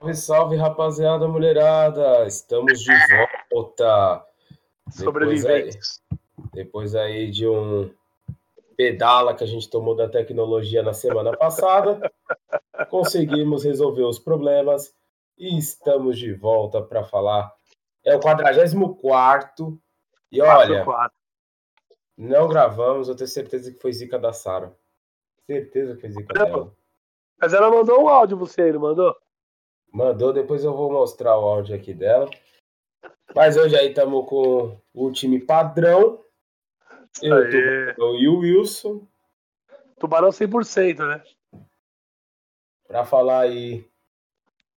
Salve, salve, rapaziada, mulherada! Estamos de volta. Sobreviventes. Depois aí, depois aí de um pedala que a gente tomou da tecnologia na semana passada, conseguimos resolver os problemas e estamos de volta para falar. É o 44 e olha, não gravamos, eu tenho certeza que foi zica da Sara. Certeza que dela. Mas ela mandou um áudio você, não mandou? Mandou, depois eu vou mostrar o áudio aqui dela. Mas hoje aí estamos com o time padrão. Eu, tô, e o Wilson. Tubarão 100%, né? Para falar aí.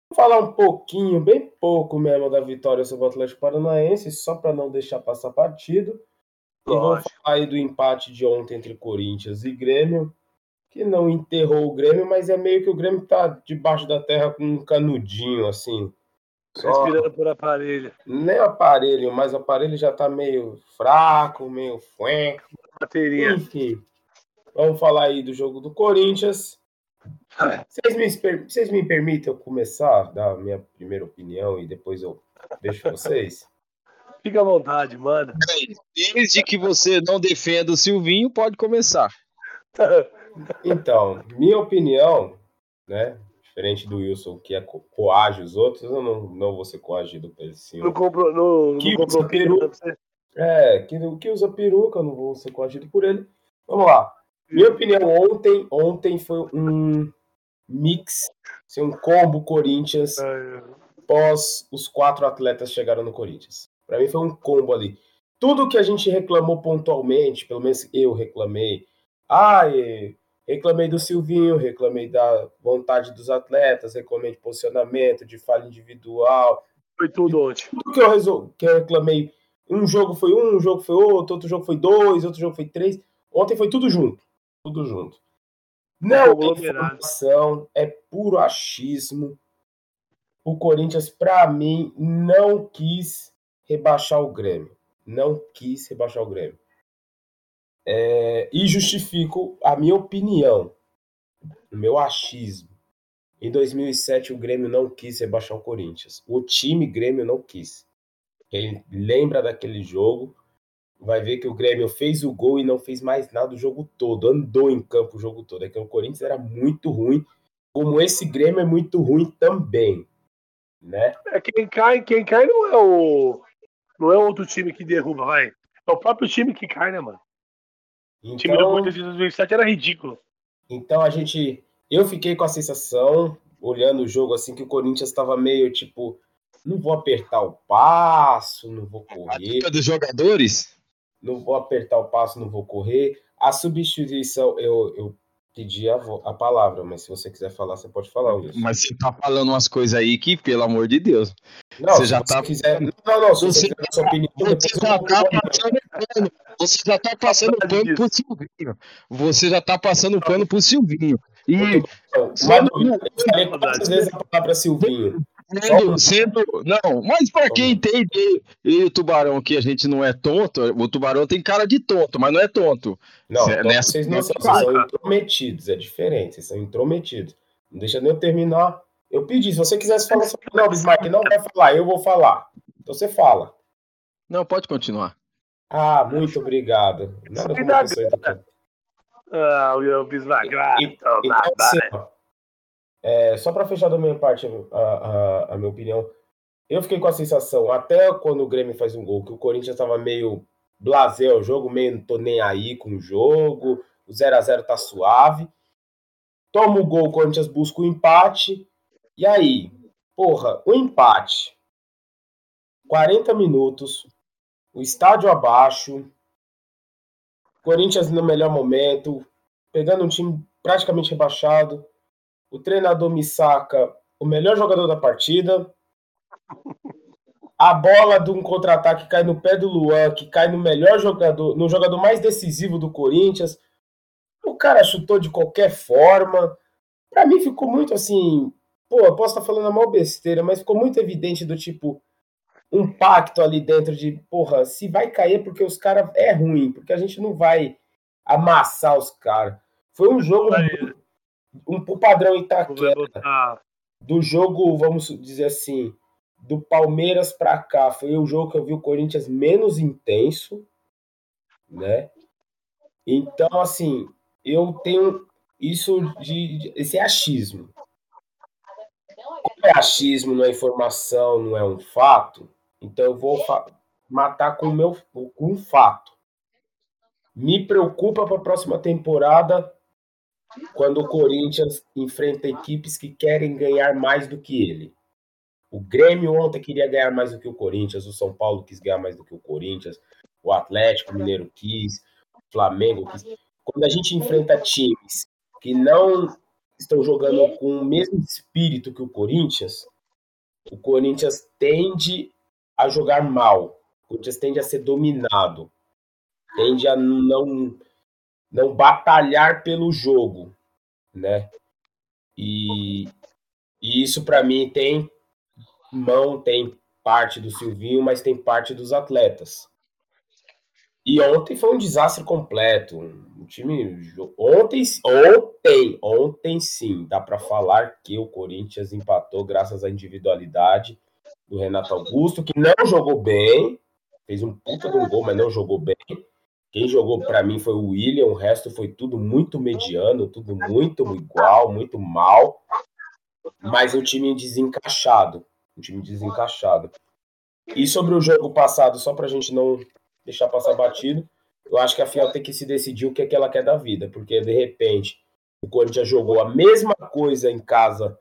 Vou falar um pouquinho, bem pouco mesmo, da vitória sobre o Atlético Paranaense, só para não deixar passar partido. E vamos falar aí do empate de ontem entre Corinthians e Grêmio que não enterrou o Grêmio, mas é meio que o Grêmio tá debaixo da terra com um canudinho, assim. Só... Respirando por aparelho. Nem aparelho, mas o aparelho já tá meio fraco, meio fué. Bateria. Enfim, vamos falar aí do jogo do Corinthians. Vocês me, vocês me permitem eu começar a dar a minha primeira opinião e depois eu deixo vocês? Fica à vontade, manda. Desde que você não defenda o Silvinho, pode começar. Então, minha opinião, né? Diferente do Wilson, que é co coage os outros, eu não, não vou ser coagido pelo senhor. Não comprou, não, que não usa peruca. É, que, que usa peruca, eu não vou ser coagido por ele. Vamos lá. Minha opinião ontem, ontem foi um mix, assim, um combo Corinthians pós os quatro atletas chegaram no Corinthians. Para mim foi um combo ali. Tudo que a gente reclamou pontualmente, pelo menos eu reclamei, ah, reclamei do Silvinho, reclamei da vontade dos atletas, reclamei de posicionamento, de falha individual. Foi tudo ontem. Tudo que eu, resol... que eu reclamei, um jogo foi um, um jogo foi outro, outro jogo foi dois, outro jogo foi três. Ontem foi tudo junto. Tudo junto. Não é informação, é puro achismo. O Corinthians, para mim, não quis rebaixar o Grêmio. Não quis rebaixar o Grêmio. É, e justifico a minha opinião, o meu achismo. Em 2007, o Grêmio não quis rebaixar o Corinthians. O time Grêmio não quis. Quem lembra daquele jogo vai ver que o Grêmio fez o gol e não fez mais nada o jogo todo. Andou em campo o jogo todo. É que o Corinthians era muito ruim, como esse Grêmio é muito ruim também. Né? É, quem cai, quem cai não é o. Não é outro time que derruba, vai. É o próprio time que cai, né, mano? Então, o time do Corinthians de 2007 era ridículo. Então a gente. Eu fiquei com a sensação, olhando o jogo assim, que o Corinthians estava meio tipo. Não vou apertar o passo, não vou correr. A dos jogadores? Não vou apertar o passo, não vou correr. A substituição, eu, eu pedi a, a palavra, mas se você quiser falar, você pode falar, Wilson. Mas você tá falando umas coisas aí que, pelo amor de Deus. Não, você já tá. Quiser... Não, não, se você, você quiser sua opinião, você já tá passando. Você já tá passando pano pro Silvinho. Você já tá passando pano pro Silvinho. E. Então, eu quantas vezes a palavra Silvinho? Sendo, sendo, não, mas para quem entende e o tubarão que a gente não é tonto, o tubarão tem cara de tonto, mas não é tonto. Não, Cê, nessa, vocês não são, vocês são intrometidos, é diferente, vocês são intrometidos. Não deixa nem eu terminar. Eu pedi, se você quisesse falar sobre. Não, Bismarck, não vai falar, eu vou falar. Então você fala. Não, pode continuar. Ah, muito obrigado. Nada como você, Ah, o Bismarck. Ah, então, então, assim, é, só para fechar da minha parte a, a, a, minha opinião, eu fiquei com a sensação, até quando o Grêmio faz um gol, que o Corinthians estava meio blasé ao jogo, meio não tô nem aí com o jogo, o 0 a 0 tá suave. Toma o gol, o Corinthians busca o empate. E aí, porra, o empate. 40 minutos, o estádio abaixo, Corinthians no melhor momento, pegando um time praticamente rebaixado o treinador me saca o melhor jogador da partida. A bola de um contra-ataque cai no pé do Luan, que cai no melhor jogador, no jogador mais decisivo do Corinthians. O cara chutou de qualquer forma. Para mim ficou muito assim, pô, eu posso estar falando a maior besteira, mas ficou muito evidente do tipo um pacto ali dentro de, porra, se vai cair é porque os caras é ruim, porque a gente não vai amassar os caras. Foi um jogo. Um, um padrão Itaquera. Do jogo, vamos dizer assim, do Palmeiras para cá, foi o jogo que eu vi o Corinthians menos intenso, né? Então, assim, eu tenho isso de, de esse é achismo. Como é achismo, não é informação, não é um fato, então eu vou matar com, meu, com um fato. Me preocupa para a próxima temporada quando o Corinthians enfrenta equipes que querem ganhar mais do que ele. O Grêmio ontem queria ganhar mais do que o Corinthians, o São Paulo quis ganhar mais do que o Corinthians, o Atlético Mineiro quis, o Flamengo quis. Quando a gente enfrenta times que não estão jogando com o mesmo espírito que o Corinthians, o Corinthians tende a jogar mal. O Corinthians tende a ser dominado. Tende a não, não batalhar pelo jogo, né? E, e isso para mim tem mão, tem parte do Silvinho, mas tem parte dos atletas. E ontem foi um desastre completo. O time ontem, ontem, ontem sim, dá para falar que o Corinthians empatou graças à individualidade do Renato Augusto, que não jogou bem, fez um puta de um gol, mas não jogou bem. Quem jogou para mim foi o William, o resto foi tudo muito mediano, tudo muito igual, muito mal. Mas o time desencaixado, um time desencaixado. E sobre o jogo passado, só para a gente não deixar passar batido. Eu acho que a Fiel tem que se decidir o que, é que ela quer da vida, porque de repente o Corinthians jogou a mesma coisa em casa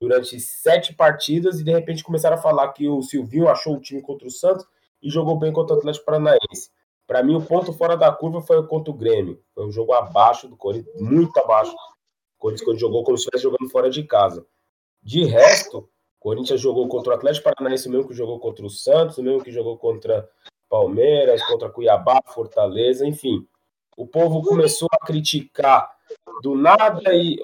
durante sete partidas e de repente começaram a falar que o Silvinho achou o time contra o Santos e jogou bem contra o Atlético Paranaense. Para mim, o ponto fora da curva foi contra o Grêmio. Foi um jogo abaixo do Corinthians, muito abaixo. O Corinthians quando jogou como se estivesse jogando fora de casa. De resto, o Corinthians jogou contra o Atlético Paranaense, o mesmo que jogou contra o Santos, o mesmo que jogou contra Palmeiras, contra Cuiabá, Fortaleza, enfim. O povo começou a criticar do nada e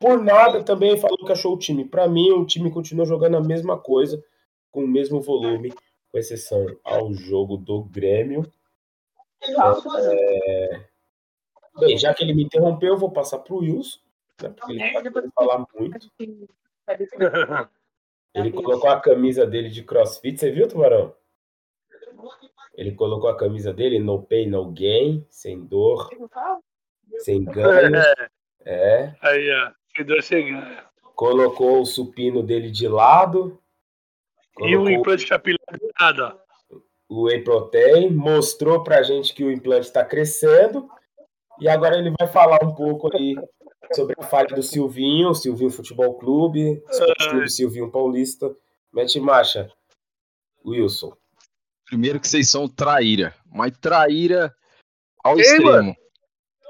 por nada também falou que achou o time. Para mim, o time continua jogando a mesma coisa, com o mesmo volume, com exceção ao jogo do Grêmio. É... Bem, já que ele me interrompeu, eu vou passar para o Wilson, né, porque ele pode falar muito. Ele colocou a camisa dele de crossfit, você viu, Tubarão? Ele colocou a camisa dele, no pain, no gain, sem dor, sem ganho. É. Aí, ó, sem dor, sem ganho. Colocou o supino dele de lado. E o implante capilar O Whey Protein mostrou pra gente que o implante está crescendo. E agora ele vai falar um pouco aí sobre a falha do Silvinho, Silvinho Futebol Clube, Clube Silvinho Paulista. Mete marcha, Wilson. Primeiro que vocês são traíra, mas traíra ao Quem, extremo. Mano?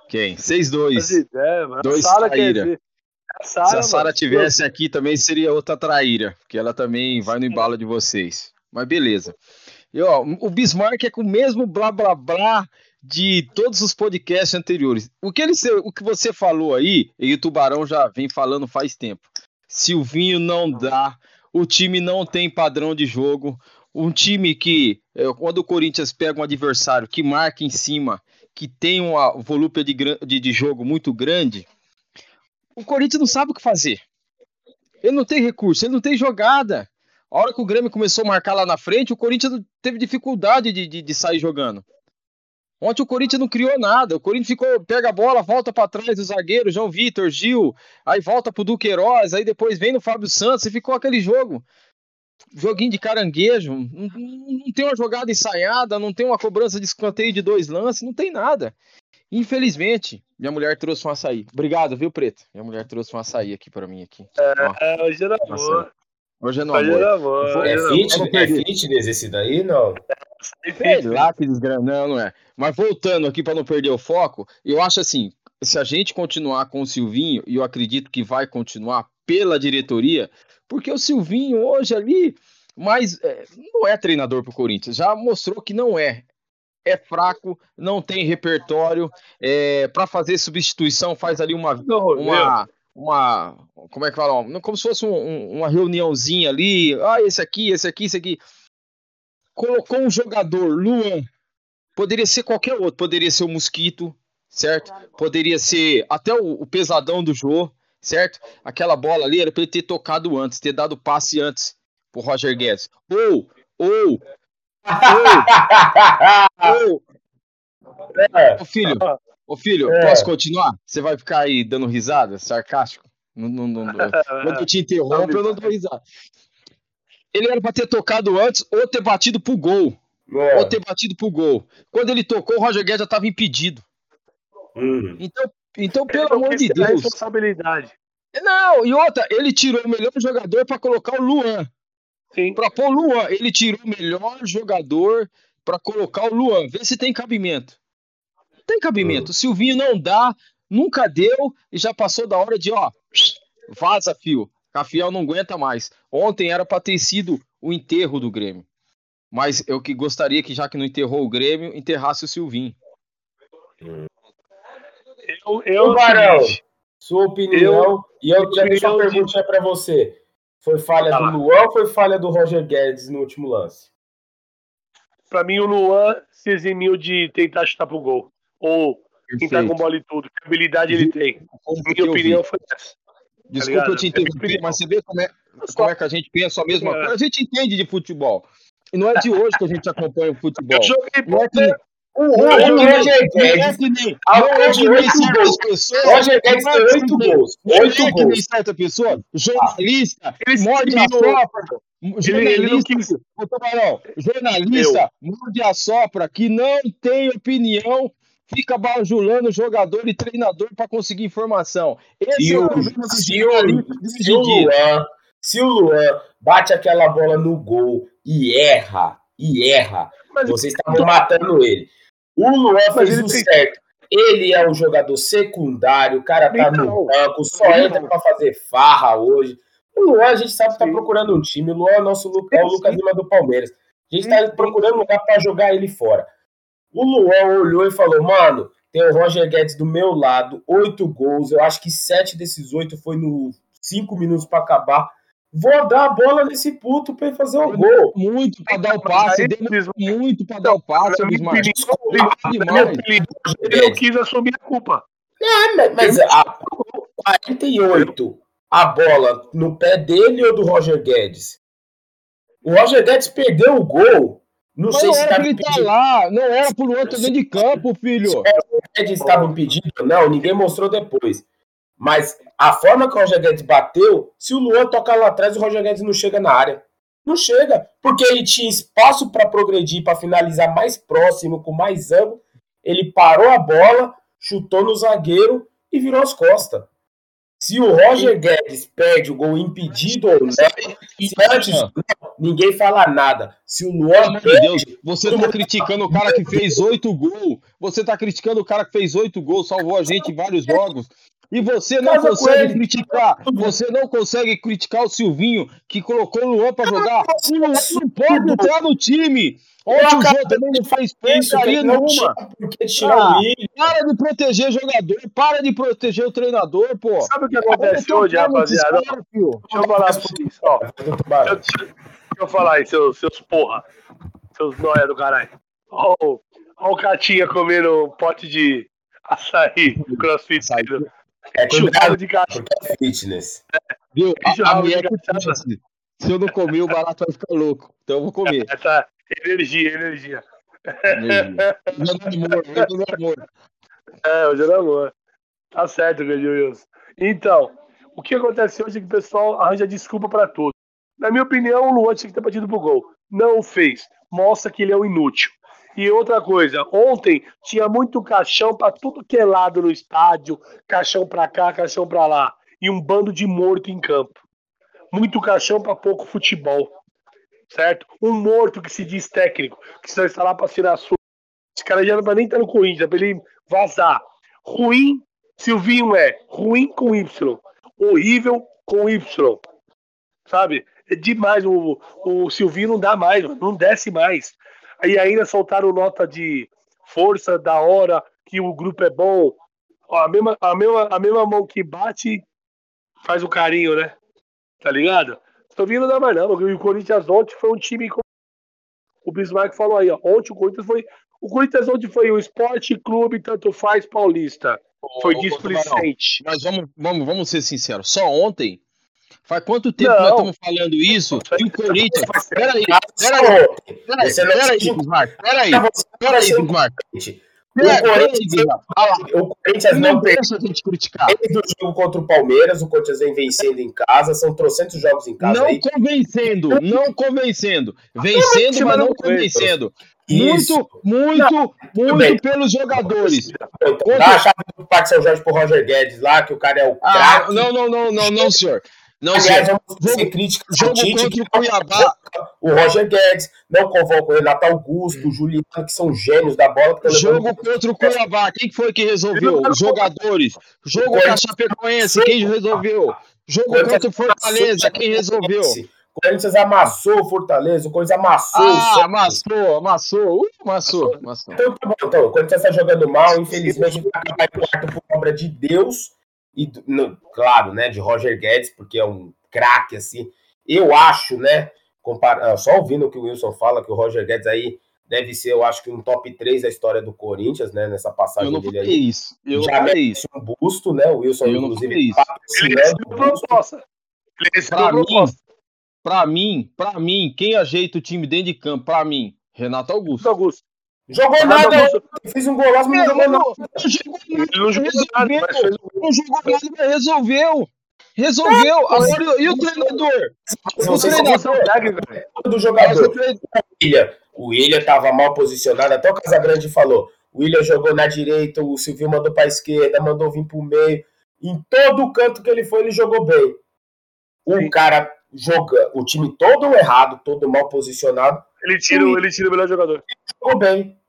Quem? Vocês dois. É, dois traíra. A Sarah, Se a Sara tivesse aqui também seria outra traíra, porque ela também vai no embalo de vocês. Mas beleza. E, ó, o Bismarck é com o mesmo blá blá blá de todos os podcasts anteriores. O que, ele, o que você falou aí, e o Tubarão já vem falando faz tempo. Silvinho não dá, o time não tem padrão de jogo, um time que, é, quando o Corinthians pega um adversário que marca em cima, que tem uma volúpia de, de, de jogo muito grande, o Corinthians não sabe o que fazer. Ele não tem recurso, ele não tem jogada. A hora que o Grêmio começou a marcar lá na frente, o Corinthians teve dificuldade de, de, de sair jogando. Ontem o Corinthians não criou nada. O Corinthians ficou, pega a bola, volta para trás do zagueiro, João Vitor, Gil, aí volta pro Duqueiroz, aí depois vem no Fábio Santos e ficou aquele jogo joguinho de caranguejo, não, não, tem uma jogada ensaiada, não tem uma cobrança de escanteio de dois lances, não tem nada. Infelizmente, minha mulher trouxe um açaí. Obrigado, viu, Preto? Minha mulher trouxe um açaí aqui para mim aqui. É, hoje era amor. Hoje é no hoje amor. amor. É, fit, é fitness esse daí, não? É Sei lá que desgraça. Não, não é. Mas voltando aqui para não perder o foco, eu acho assim, se a gente continuar com o Silvinho, e eu acredito que vai continuar pela diretoria, porque o Silvinho hoje ali, mas é, não é treinador para o Corinthians, já mostrou que não é. É fraco, não tem repertório. É, para fazer substituição, faz ali uma, uma, uma. Como é que fala? Como se fosse um, um, uma reuniãozinha ali. Ah, esse aqui, esse aqui, esse aqui. Colocou um jogador, Luan. Poderia ser qualquer outro, poderia ser o Mosquito, certo? Poderia ser até o, o pesadão do Jô, certo? Aquela bola ali era para ele ter tocado antes, ter dado passe antes pro Roger Guedes. Ou, ou, É. Ô filho, ô filho, é. posso continuar? Você vai ficar aí dando risada, sarcástico? Não, não, não, não. Quando eu te interrompo, eu não dou risada. Ele era para ter tocado antes ou ter batido pro gol. É. Ou ter batido pro gol. Quando ele tocou, o Roger Guedes já estava impedido. Hum. Então, então pelo amor de Deus. responsabilidade. Não, e outra, ele tirou o melhor jogador para colocar o Luan. Sim. Pra pôr o Luan. Ele tirou o melhor jogador para colocar o Luan. Vê se tem cabimento. Tem cabimento. Hum. O Silvinho não dá, nunca deu e já passou da hora de, ó, vaza, fio. Cafiel não aguenta mais. Ontem era para ter sido o enterro do Grêmio. Mas eu que gostaria que, já que não enterrou o Grêmio, enterrasse o Silvinho. Eu, eu, Barão, sua opinião, eu, e eu deixo uma perguntinha de... para você. Foi falha do Luan ou foi falha do Roger Guedes no último lance? Para mim, o Luan se eximiu de tentar chutar pro gol. Ou Perfeito. entrar com bola e tudo. Que habilidade ele tem. Minha opinião foi essa. Desculpa tá eu te interromper, mas você vê como é, como é que a gente pensa a mesma é. coisa. A gente entende de futebol. E não é de hoje que a gente acompanha o futebol. Eu joguei não é que, o Roger Guedes. Roger Guedes tem oito gols. Oito gols. Nem certa pessoa, jornalista, morde a sopra. Jornalista, jornalista, morde a sopra, que não tem opinião fica bajulando jogador e treinador para conseguir informação. Esse é o problema do se, o, se, o Luan, se o Luan bate aquela bola no gol e erra, e erra, Mas vocês estavam matando ele. O Luan fez o tem... certo. Ele é um jogador secundário, o cara tá então, no banco, só então. entra para fazer farra hoje. O Luan, a gente sabe que tá procurando um time. O Luan é o nosso é o Lucas Lima do Palmeiras. A gente tá procurando um lugar para jogar ele fora. O Luan olhou e falou: Mano, tem o Roger Guedes do meu lado, oito gols. Eu acho que sete desses oito foi no cinco minutos para acabar. Vou dar a bola nesse puto para ele fazer o gol. Muito para dar o passe, muito para dar o passe, Bismarck. Ele não quis assumir a culpa. É, mas a 48, a bola no pé dele ou do Roger Guedes? O Roger Guedes perdeu o gol não Mas sei não se era tá ele tá lá, não era por outro dentro de campo, filho. o Guedes estava impedido, não, ninguém mostrou depois. Mas a forma que o Roger Guedes bateu, se o Luan tocar lá atrás, o Roger Guedes não chega na área. Não chega, porque ele tinha espaço para progredir, para finalizar mais próximo, com mais ângulo. Ele parou a bola, chutou no zagueiro e virou as costas. Se o Roger Guedes perde o gol impedido ou não, antes ninguém fala nada. Se o Luan perde, Deus, você tá criticando o cara que fez oito gols. Você tá criticando o cara que fez oito gols, salvou a gente em vários jogos. E você não Casa consegue criticar. Você não consegue criticar o Silvinho que colocou o Luan para jogar. O Luan não pode entrar no time. Ontem o jogo também não faz porcaria nenhuma. Ah, para de proteger jogador, para de proteger o treinador, pô. Sabe o que acontece hoje, rapaziada? Cara, deixa eu falar pra vocês, ó. Deixa, eu falar aí, seus, seus porra. Seus nóia do caralho. Ó, ó o Catinha comendo um pote de açaí, crossfit. É churrasco de caixa. É fitness. É. Viu? A, a minha é fitness. Se eu não comer, o barato vai ficar louco. Então eu vou comer. Essa energia, energia. energia. Hoje é amor. É, hoje é amor. Tá certo, grande Wilson. Então, o que acontece hoje é que o pessoal arranja desculpa para tudo. Na minha opinião, o Luan tinha que ter batido pro gol. Não o fez. Mostra que ele é um inútil. E outra coisa, ontem tinha muito caixão para tudo que é lado no estádio, caixão para cá, caixão para lá, e um bando de morto em campo. Muito caixão para pouco futebol. Certo? Um morto que se diz técnico, que só está lá para tirar sua. Esse cara já não vai nem estar no Corinthians, para ele vazar. Ruim, Silvinho é ruim com Y, horrível com Y. Sabe? É demais. O, o Silvinho não dá mais, não desce mais. E ainda soltaram nota de força, da hora, que o grupo é bom. a, mesma, a, mesma, a mesma mão que bate faz o carinho, né? Tá ligado? Tô vindo da mais não. O Corinthians ontem foi um time. O Bismarck falou aí, ó. Ontem o Corinthians foi O Corinthians onde foi o esporte clube, tanto faz paulista. Foi displicente. Mas vamos, vamos, vamos ser sinceros. Só ontem Faz quanto tempo não. nós estamos falando isso? E o Corinthians. Peraí, peraí. Peraí, peraí, Bismarck. Peraí, peraí, Bismarck. O Corinthians, não, deixa a gente criticar. Desde o jogo contra o Palmeiras, o Corinthians vem vencendo em casa, são trocentos jogos em casa. Não aí. convencendo, não convencendo. Vencendo, mas não convencendo. Muito, muito, não, muito bem. pelos jogadores. Então, Dá a chave do Parque São Jorge pro Roger Guedes lá, que o cara é o ah, craque. Não, não, não, não, não, senhor. Não, Aliás, vamos ser críticos jogo Tite, contra o Cuiabá. O Roger Guedes. Não convoca o Renato Augusto, o Juliano, que são gênios da bola. Que jogo contra o Cuiabá, quem foi que resolveu? Os jogadores. Jogo com a Chapecoense, quem resolveu? Jogo contra o Fortaleza, quem resolveu? O Corinthians amassou o Fortaleza, o Corinthians amassou ah, o amassou, amassou, uh, amassou, amassou. Então, tá bom, então, o Corinthians está jogando mal, infelizmente vai acabar em quarto por obra de Deus e no, claro, né, de Roger Guedes, porque é um craque assim. Eu acho, né, compara, ah, só ouvindo o que o Wilson fala, que o Roger Guedes aí deve ser, eu acho que um top 3 da história do Corinthians, né, nessa passagem eu não dele aí. Isso. Eu Já não isso. um busto, né, o Wilson eu inclusive. Para mim, para mim, quem ajeita o time dentro de campo, para mim, Renato Augusto. Augusto. Jogou nada, nada fez um golaço, mas não jogou nada. Ele não jogou nada, não jogou nada, mas resolveu. Resolveu. Agora, e o treinador? O treinador. Do jogador. O William, o William estava mal posicionado, até o Casagrande falou. O William jogou na direita, o Silvio mandou para a esquerda, mandou vir para o meio. Em todo canto que ele foi, ele jogou bem. O Sim. cara joga o time todo errado, todo mal posicionado. Ele tira, ele tira o melhor jogador. Ele jogou bem.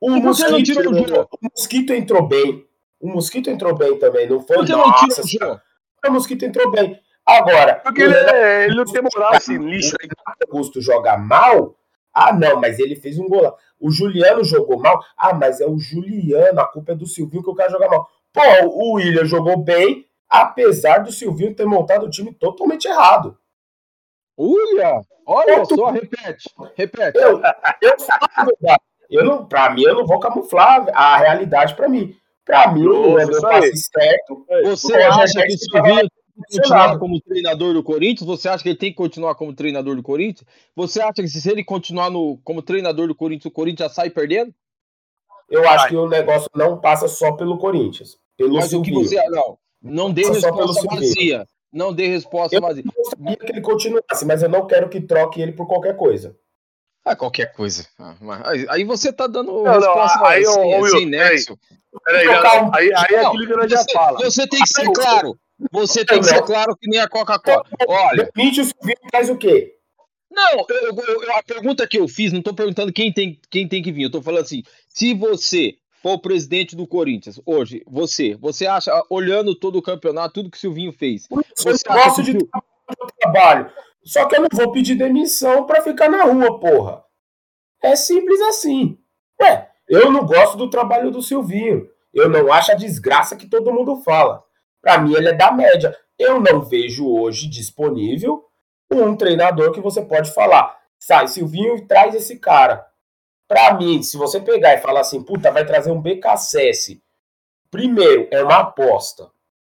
O mosquito, o mosquito entrou bem. O mosquito entrou bem também, não foi? Por que não o mosquito entrou bem. Agora. Porque ele, é, ele não tem moral assim, lixo. O Augusto joga mal. Ah, não, mas ele fez um gol. O Juliano jogou mal. Ah, mas é o Juliano, a culpa é do Silvinho que o cara joga mal. Pô, o William jogou bem, apesar do Silvinho ter montado o time totalmente errado. William, olha só, repete, repete. Eu, eu falo a verdade. Eu não, para mim, eu não vou camuflar a realidade para mim. Para mim, o Everton passe certo. Você acha que o Silvinho continuar como treinador do Corinthians? Você acha que ele tem que continuar como treinador do Corinthians? Você acha que se ele continuar no, como treinador do Corinthians, o Corinthians já sai perdendo? Eu acho que o negócio não passa só pelo Corinthians. Pelo Mas Silvinho. o que você. Não, não dê resposta vazia. Não dê resposta vazia. Eu gostaria que ele continuasse, mas eu não quero que troque ele por qualquer coisa. Ah, qualquer coisa. Ah, aí você tá dando não, resposta não, aí, assim, Will, assim, nexo. Peraí, peraí, aí, aí é aquilo que nós já fala. Você tem que ser claro. Você tem que ser claro que nem a Coca-Cola. Olha. Mídia faz o quê? Não, eu, eu, a pergunta que eu fiz, não tô perguntando quem tem, quem tem que vir. Eu tô falando assim: se você for o presidente do Corinthians hoje, você, você acha, olhando todo o campeonato, tudo que o Silvinho fez. Você eu gosto de trabalho. Só que eu não vou pedir demissão para ficar na rua, porra. É simples assim. Ué, eu não gosto do trabalho do Silvinho. Eu não acho a desgraça que todo mundo fala. Para mim, ele é da média. Eu não vejo hoje disponível um treinador que você pode falar. Sai, Silvinho, e traz esse cara. Para mim, se você pegar e falar assim, puta, vai trazer um BKSS. Primeiro, é uma aposta.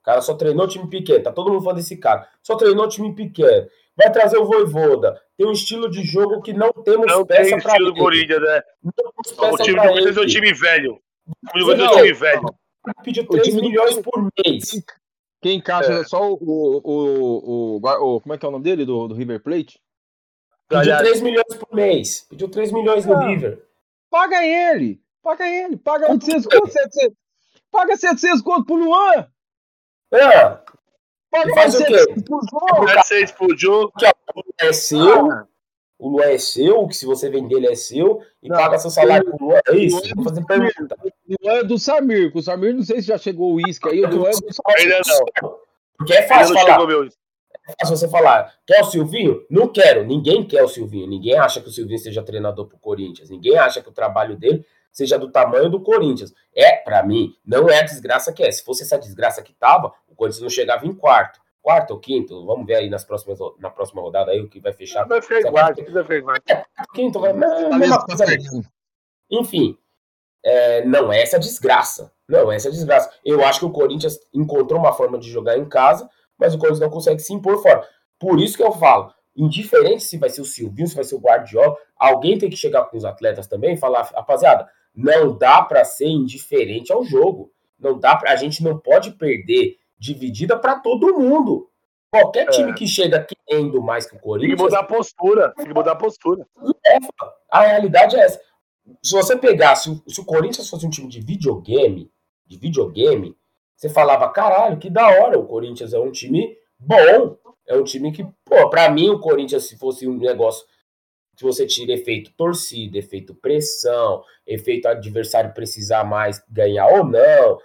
O cara só treinou time pequeno. Tá todo mundo falando desse cara. Só treinou time pequeno vai trazer o Voivoda. Tem um estilo de jogo que não temos não peça para ele. do Corinthians, né? o time do Corinthians é um time velho. O time do é um time velho. Pediu 3 milhões por mês. Quem encaixa é. só o, o, o, o, Como é que é o nome dele? Do, do River Plate? Pediu 3 milhões por mês. Pediu 3 milhões no ah, River. Paga ele. Paga ele. Paga 800 conto, 700. Paga 700 conto pro Luan. É. Pode faz o quê? Você explodiu. O é seu. Ah. O Luan é seu, que se você vender ele é seu, e não, paga seu salário pro Luan. É isso? Vou fazer pergunta. O Luan é do Samir. O Samir não sei se já chegou o uísque aí. O Luan é do Samir. Ainda não. Porque é fácil falar. É fácil você falar, quer o Silvinho? Não quero. Ninguém quer o Silvinho. Ninguém acha que o Silvinho seja treinador pro Corinthians. Ninguém acha que o trabalho dele seja do tamanho do Corinthians. É, para mim, não é a desgraça que é. Se fosse essa desgraça que tava, o Corinthians não chegava em quarto. Quarto ou quinto, vamos ver aí nas próximas, na próxima rodada aí o que vai fechar. Vai ficar quarto, vai ficar quarto. Quinto, vai, mesma coisa. Enfim, é, não é essa desgraça. Não é essa desgraça. Eu acho que o Corinthians encontrou uma forma de jogar em casa, mas o Corinthians não consegue se impor fora. Por isso que eu falo, indiferente se vai ser o Silvinho, se vai ser o Guardiola, alguém tem que chegar com os atletas também e falar, rapaziada, não dá para ser indiferente ao jogo. Não dá pra, a gente não pode perder dividida para todo mundo. Qualquer é. time que chega querendo mais que o Corinthians. Tem que mudar a postura. Tem que mudar a postura. É, a realidade é essa. Se você pegar, se o, se o Corinthians fosse um time de videogame, de videogame, você falava, caralho, que da hora, o Corinthians é um time bom. É um time que, pô, pra mim o Corinthians, se fosse um negócio se você tira efeito torcida, efeito pressão, efeito adversário precisar mais ganhar ou não,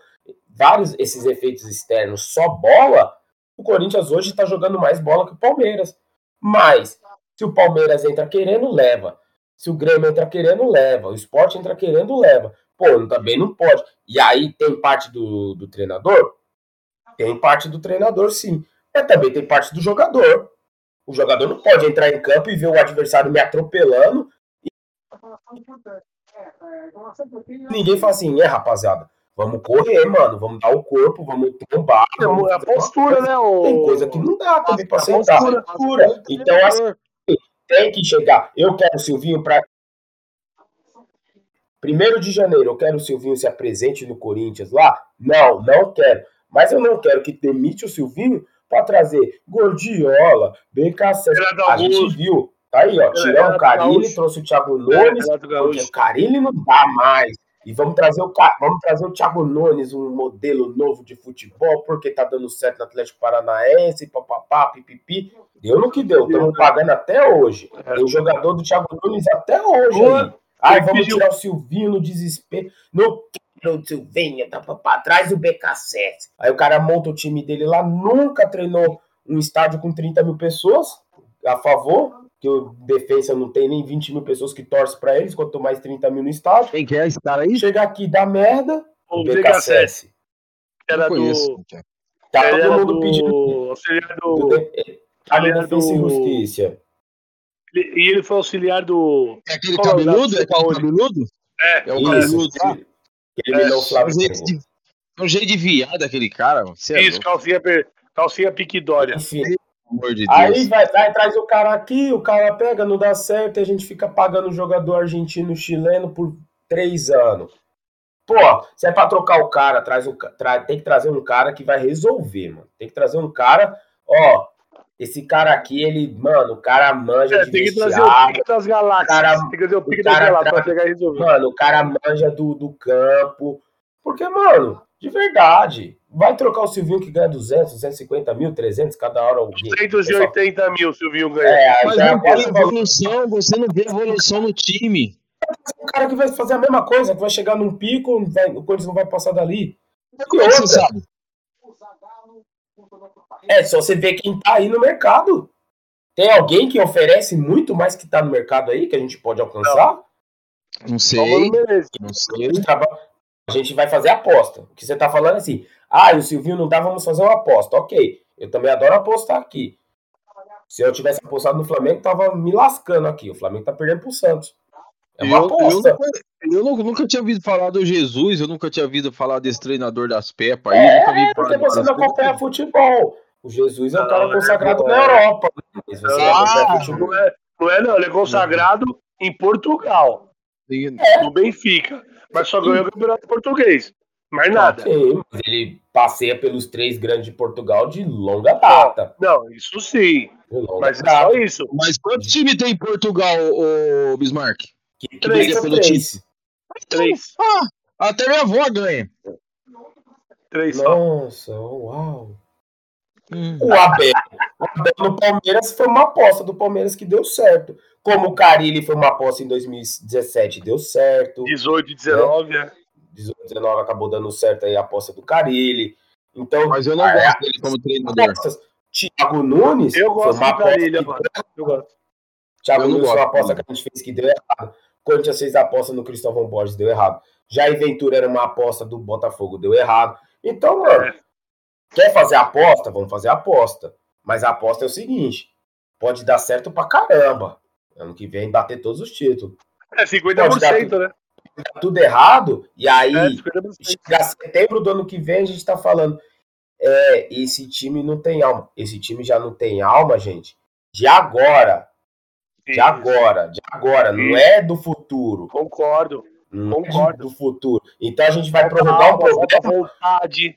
vários esses efeitos externos só bola, o Corinthians hoje está jogando mais bola que o Palmeiras. Mas, se o Palmeiras entra querendo, leva. Se o Grêmio entra querendo, leva. O esporte entra querendo, leva. Pô, também não pode. E aí tem parte do, do treinador? Tem parte do treinador, sim. Mas também tem parte do jogador. O jogador não pode entrar em campo e ver o adversário me atropelando. E... Ninguém fala assim, é rapaziada, Vamos correr, mano. Vamos dar o corpo, vamos trombar. É a postura, né? O... Tem coisa que não dá também pra sentar. Postura, postura. Então, assim, tem que chegar. Eu quero o Silvinho pra. Primeiro de janeiro, eu quero o Silvinho se apresente no Corinthians lá? Não, não quero. Mas eu não quero que demite o Silvinho para trazer Gordiola, BKC. A gente viu. Tá aí, ó. Tirou o Carilli, trouxe o Thiago Nunes. o Carilli não dá mais. E vamos trazer o vamos trazer o Thiago Nunes, um modelo novo de futebol, porque tá dando certo no Atlético Paranaense, papapá, pipipi. Deu no que deu, estamos pagando até hoje. Tem jogador do Thiago Nunes até hoje. Aí. Ai, vamos tirar o Silvinho no desespero. No o Silvinho, tá pra trás do BKSS. Aí o cara monta o time dele lá, nunca treinou um estádio com 30 mil pessoas a favor que o defesa não tem nem 20 mil pessoas que torcem para eles, quanto mais 30 mil no estádio. Quem que é esse cara aí? Chega aqui, dá merda. O BKSS. Era conheço, do... Tá todo mundo do... pedindo. Auxiliar do. do de... Auxiliar do... Justiça. E ele foi auxiliar do. É aquele cabeludo? É aquele cabeludo? É, é o cabeludo. Que eliminou é. o Flávio. É um jeito de viado aquele cara. Isso, é calcinha, calcinha piquidória. De Deus. Aí vai, vai, traz o cara aqui, o cara pega, não dá certo, e a gente fica pagando o jogador argentino chileno por três anos. Pô, se é pra trocar o cara, traz o, tra, tem que trazer um cara que vai resolver, mano. Tem que trazer um cara, ó. Esse cara aqui, ele, mano, o cara manja é, de tem que trazer o pique das galáxias. Cara, tem que trazer o pique das galáxias pra chegar e resolver. Mano, o cara manja do, do campo. Porque, mano, de verdade, Vai trocar o Silvinho que ganha 200, 250 mil, 300 cada hora. Alguém. 280 mil o Silvinho ganha. É, Mas não tem evolução, você não vê evolução no time. O cara que vai fazer a mesma coisa, que vai chegar num pico, vai, o Corinthians não vai passar dali. Como é que você sabe? É, só você ver quem tá aí no mercado. Tem alguém que oferece muito mais que tá no mercado aí, que a gente pode alcançar? Não, não sei. Não sei. A gente vai fazer aposta. O que você tá falando é assim, ah, o Silvinho não dá, vamos fazer uma aposta. Ok, eu também adoro apostar aqui. Se eu tivesse apostado no Flamengo, tava me lascando aqui. O Flamengo tá perdendo pro Santos. É uma eu, aposta. Eu, nunca, eu, nunca, tinha ouvido falar do Jesus, eu nunca tinha ouvido falar desse treinador das Pepas. É, nunca vi porque você não acompanha futebol. O Jesus é um cara consagrado na Europa. Ah. Não, é, não é, não. Ele é consagrado em Portugal. É. No Benfica. Mas só ganhou o campeonato português. Mais nada. Sim, mas ele passeia pelos três grandes de Portugal de longa data. Não, isso sim. Mas é só isso. Mas quantos times tem em Portugal, o Bismarck? Que, que três, pelo três. Três. Ah, até minha avó ganha. Três Nossa, uau. Hum. O Abel, o Abel no Palmeiras foi uma aposta do Palmeiras que deu certo. Como o Carilli foi uma aposta em 2017, deu certo. 18 e 19, né? 18 e 19 acabou dando certo aí a aposta do Carilli. Então, Mas eu não a, gosto dele como treinador. Apostas, Thiago Nunes. Eu gosto foi uma do Carilli, Eu gosto. Thiago Nunes foi uma aposta que a gente fez que deu errado. Corinthians fez a aposta no Cristóvão Borges, deu errado. Jair Ventura era uma aposta do Botafogo, deu errado. Então, mano, é. Quer fazer aposta? Vamos fazer aposta. Mas a aposta é o seguinte: pode dar certo pra caramba. Ano que vem bater todos os títulos. É 50%, dar, né? dar tudo errado, e aí, é, chegar setembro do ano que vem, a gente tá falando, é, esse time não tem alma. Esse time já não tem alma, gente, de agora. De agora, de agora, não é do futuro. Concordo. Não é Concordo. É do futuro. Então a gente vai prorrogar um problema. Vontade.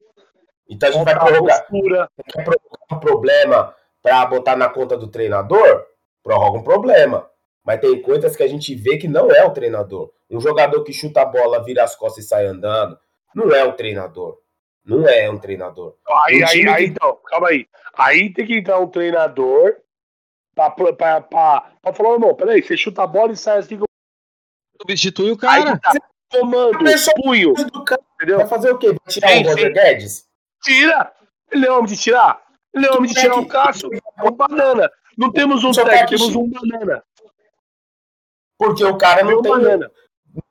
Então a gente vai prorrogar. Quer prorrogar um problema para botar na conta do treinador? Prorroga um problema. Mas tem coisas que a gente vê que não é o treinador. Um jogador que chuta a bola, vira as costas e sai andando, não é o treinador. Não é um treinador. Aí, um aí, aí, que... então, calma aí. Aí tem que entrar um treinador pra, pra, pra, pra falar, irmão, peraí, você chuta a bola e sai assim. Substitui o cara. Aí tá tomando punho. Entendeu? Vai fazer o quê? Vai tirar sim, o Roger sim. Guedes? Tira! Ele é homem de tirar. Ele é homem de tirar o Cássio. Um banana. Não temos um técnico, temos um banana. Porque o cara não tem. Banana.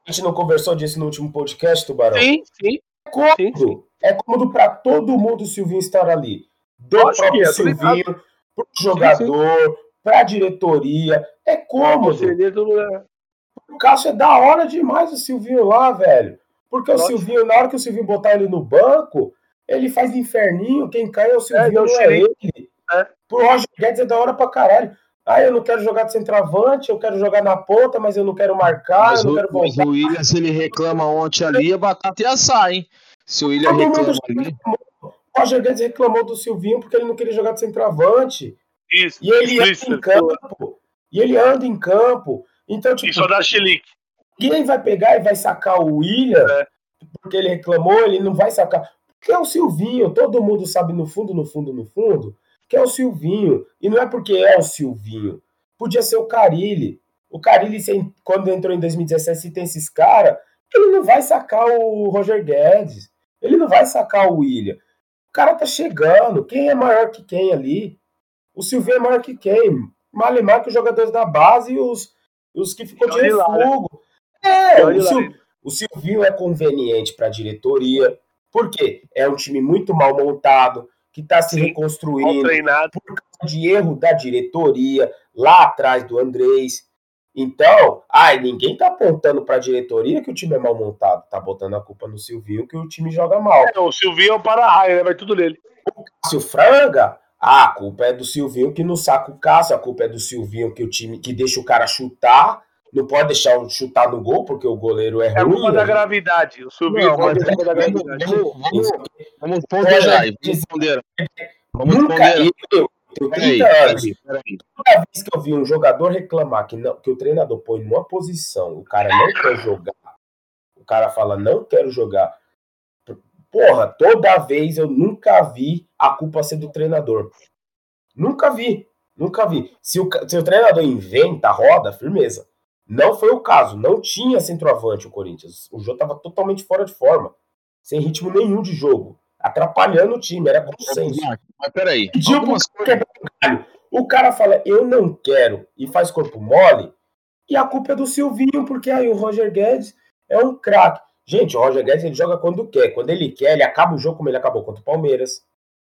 A gente não conversou disso no último podcast, Tubarão? Sim, sim. É cômodo. Sim, sim. É cômodo para todo mundo o Silvinho estar ali. Do Acho próprio é, Silvinho, pro jogador, para a diretoria. É cômodo. O Cássio é da hora demais o Silvinho lá, velho. Porque o Silvinho, na hora que o Silvinho botar ele no banco, ele faz inferninho. Quem cai é o Silvinho, é, não é ele. É. Pro Roger Guedes é da hora pra caralho. Ah, eu não quero jogar de centroavante, eu quero jogar na ponta, mas eu não quero marcar, mas eu não quero voltar. Mas o William, se ele reclama ontem ali, a batata ia sair, hein? Se o William reclama ali... O Roger Guedes reclamou do Silvinho porque ele não queria jogar de centroavante. Isso, e ele isso, anda em campo. E ele anda em campo. Então, tipo, Isso dá chilique. Ninguém vai pegar e vai sacar o William é. porque ele reclamou, ele não vai sacar. Porque é o Silvinho, todo mundo sabe no fundo, no fundo, no fundo, que é o Silvinho. E não é porque é o Silvinho. Podia ser o Carilli. O Carilli, quando entrou em 2017, se tem esses caras, ele não vai sacar o Roger Guedes. Ele não vai sacar o William. O cara tá chegando. Quem é maior que quem ali? O Silvinho é maior que quem? Malemar que os jogadores da base e os, os que ficou de refugo. É, o, Sil, o Silvinho é conveniente para a diretoria. Por quê? É um time muito mal montado que está se Sim, reconstruindo por causa de erro da diretoria lá atrás do Andrés. Então, ai, ninguém está apontando para a diretoria que o time é mal montado, tá botando a culpa no Silvinho que o time joga mal. É, o Silvinho é o para-raio, né? Vai tudo nele. O Cássio Franga, ah, a culpa é do Silvinho que não saca o Cássio, a culpa é do Silvinho que o time que deixa o cara chutar, não pode deixar o chutar no gol porque o goleiro é, é ruim. É culpa né? da gravidade. O Silvinho não, pode é da gravidade. Vamos, vamos, vamos ponderar. Vamos ponderar. Vamos Nunca, ponderar. Eu, eu, eu 30 anos, toda vez que eu vi um jogador reclamar que, não, que o treinador põe numa posição, o cara não quer jogar, o cara fala, não quero jogar. Porra, toda vez eu nunca vi a culpa ser do treinador. Nunca vi, nunca vi. Se o, se o treinador inventa, roda, firmeza. Não foi o caso, não tinha centroavante o Corinthians. O jogo estava totalmente fora de forma, sem ritmo nenhum de jogo, atrapalhando o time, era consenso. Mas peraí, o cara fala, eu não quero, e faz corpo mole, e a culpa é do Silvinho, porque aí o Roger Guedes é um craque. Gente, o Roger Guedes ele joga quando quer. Quando ele quer, ele acaba o jogo como ele acabou contra o Palmeiras.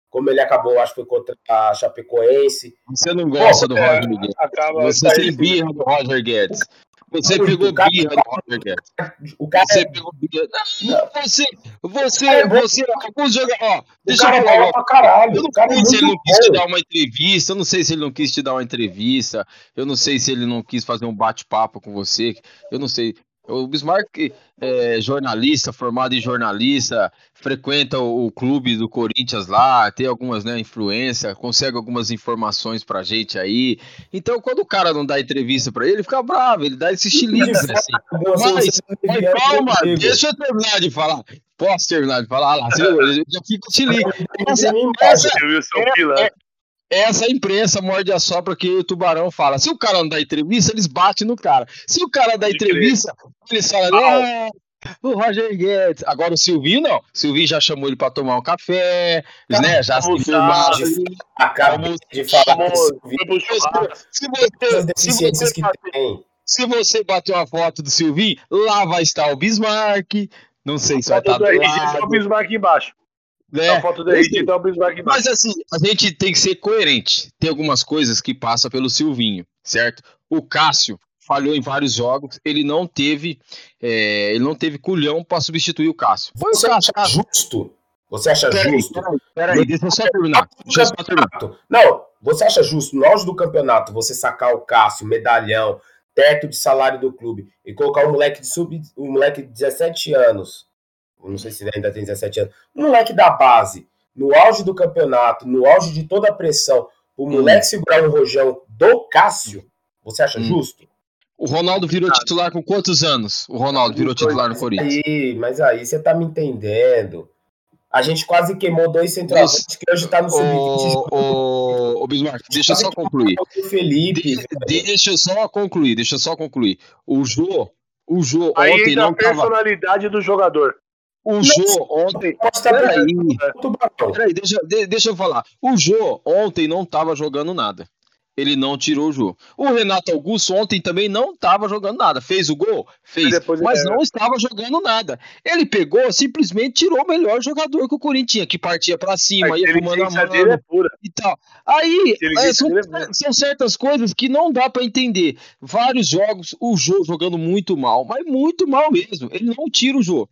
Como ele acabou, acho que foi contra a Chapecoense. Você não gosta Pô, do é, Roger Guedes. Você tem birra do Roger Guedes. Você pegou birra do Roger Guedes. O cara você é... pegou birra. Não, você, você, é, você jogar. Ó, deixa eu falar. Pra caralho. Eu não sei se ele não quis te dar uma entrevista. Eu não sei se ele não quis te dar uma entrevista. Eu não sei se ele não quis fazer um bate-papo com você. Eu não sei. O Bismarck é jornalista, formado em jornalista, frequenta o, clube do Corinthians lá, tem algumas né, influência, consegue algumas informações pra gente aí. Então, quando o cara não dá entrevista pra ele, ele fica bravo, ele dá esse estilingue assim. Mas, mas calma, deixa eu terminar de falar. Posso terminar de falar? Lá, eu já fico estilingue. Essa, essa, é, essa imprensa morde a sopra que o Tubarão fala. Se o cara não dá entrevista, eles batem no cara. Se o cara dá entrevista, eles falam, ah, o Roger Guedes. Agora o Silvinho não. O Silvinho já chamou ele para tomar um café, tá, né? Já se informaram. Acabamos de falar se você, se você, que tem. Se você bater uma foto do Silvinho, lá vai estar o Bismarck. Não sei se vai estar do lado. o Bismarck embaixo. Né? A foto da o Bismarck embaixo. Mas assim, a gente tem que ser coerente. Tem algumas coisas que passam pelo Silvinho, certo? O Cássio falhou em vários jogos, ele não teve, é, ele não teve culhão para substituir o Cássio. Foi Você o Cássio. acha justo? Você acha pera justo? Peraí, peraí, deixa eu só terminar. Deixa eu só terminar. Não, você acha justo, no auge do campeonato, você sacar o Cássio, medalhão, teto de salário do clube, e colocar um moleque de sub, um moleque de 17 anos, não sei se ele ainda tem 17 anos, um moleque da base, no auge do campeonato, no auge de toda a pressão, o hum. moleque hum. segurar um rojão do Cássio, você acha hum. justo? O Ronaldo virou titular com quantos anos? O Ronaldo virou titular no Corinthians. Aí, mas aí você tá me entendendo. A gente quase queimou dois centroavantes que hoje tá no sub-20. Ô, ô, Bismarck, deixa eu só concluir. Felipe. De, deixa eu só concluir, deixa eu só concluir. O Jô, o Jô aí ontem não a personalidade tava... do jogador. O Jô ontem. Peraí, peraí deixa, deixa eu falar. O Jô ontem não tava jogando nada ele não tirou o jogo. O Renato Augusto ontem também não estava jogando nada. Fez o gol? Fez. Mas não estava jogando nada. Ele pegou, simplesmente tirou o melhor jogador que o Corinthians tinha, que partia para cima, ia pro mano a mano é e tal. Aí, é, são, é são, certas coisas que não dá para entender. Vários jogos, o jogo jogando muito mal, mas muito mal mesmo. Ele não tira o jogo.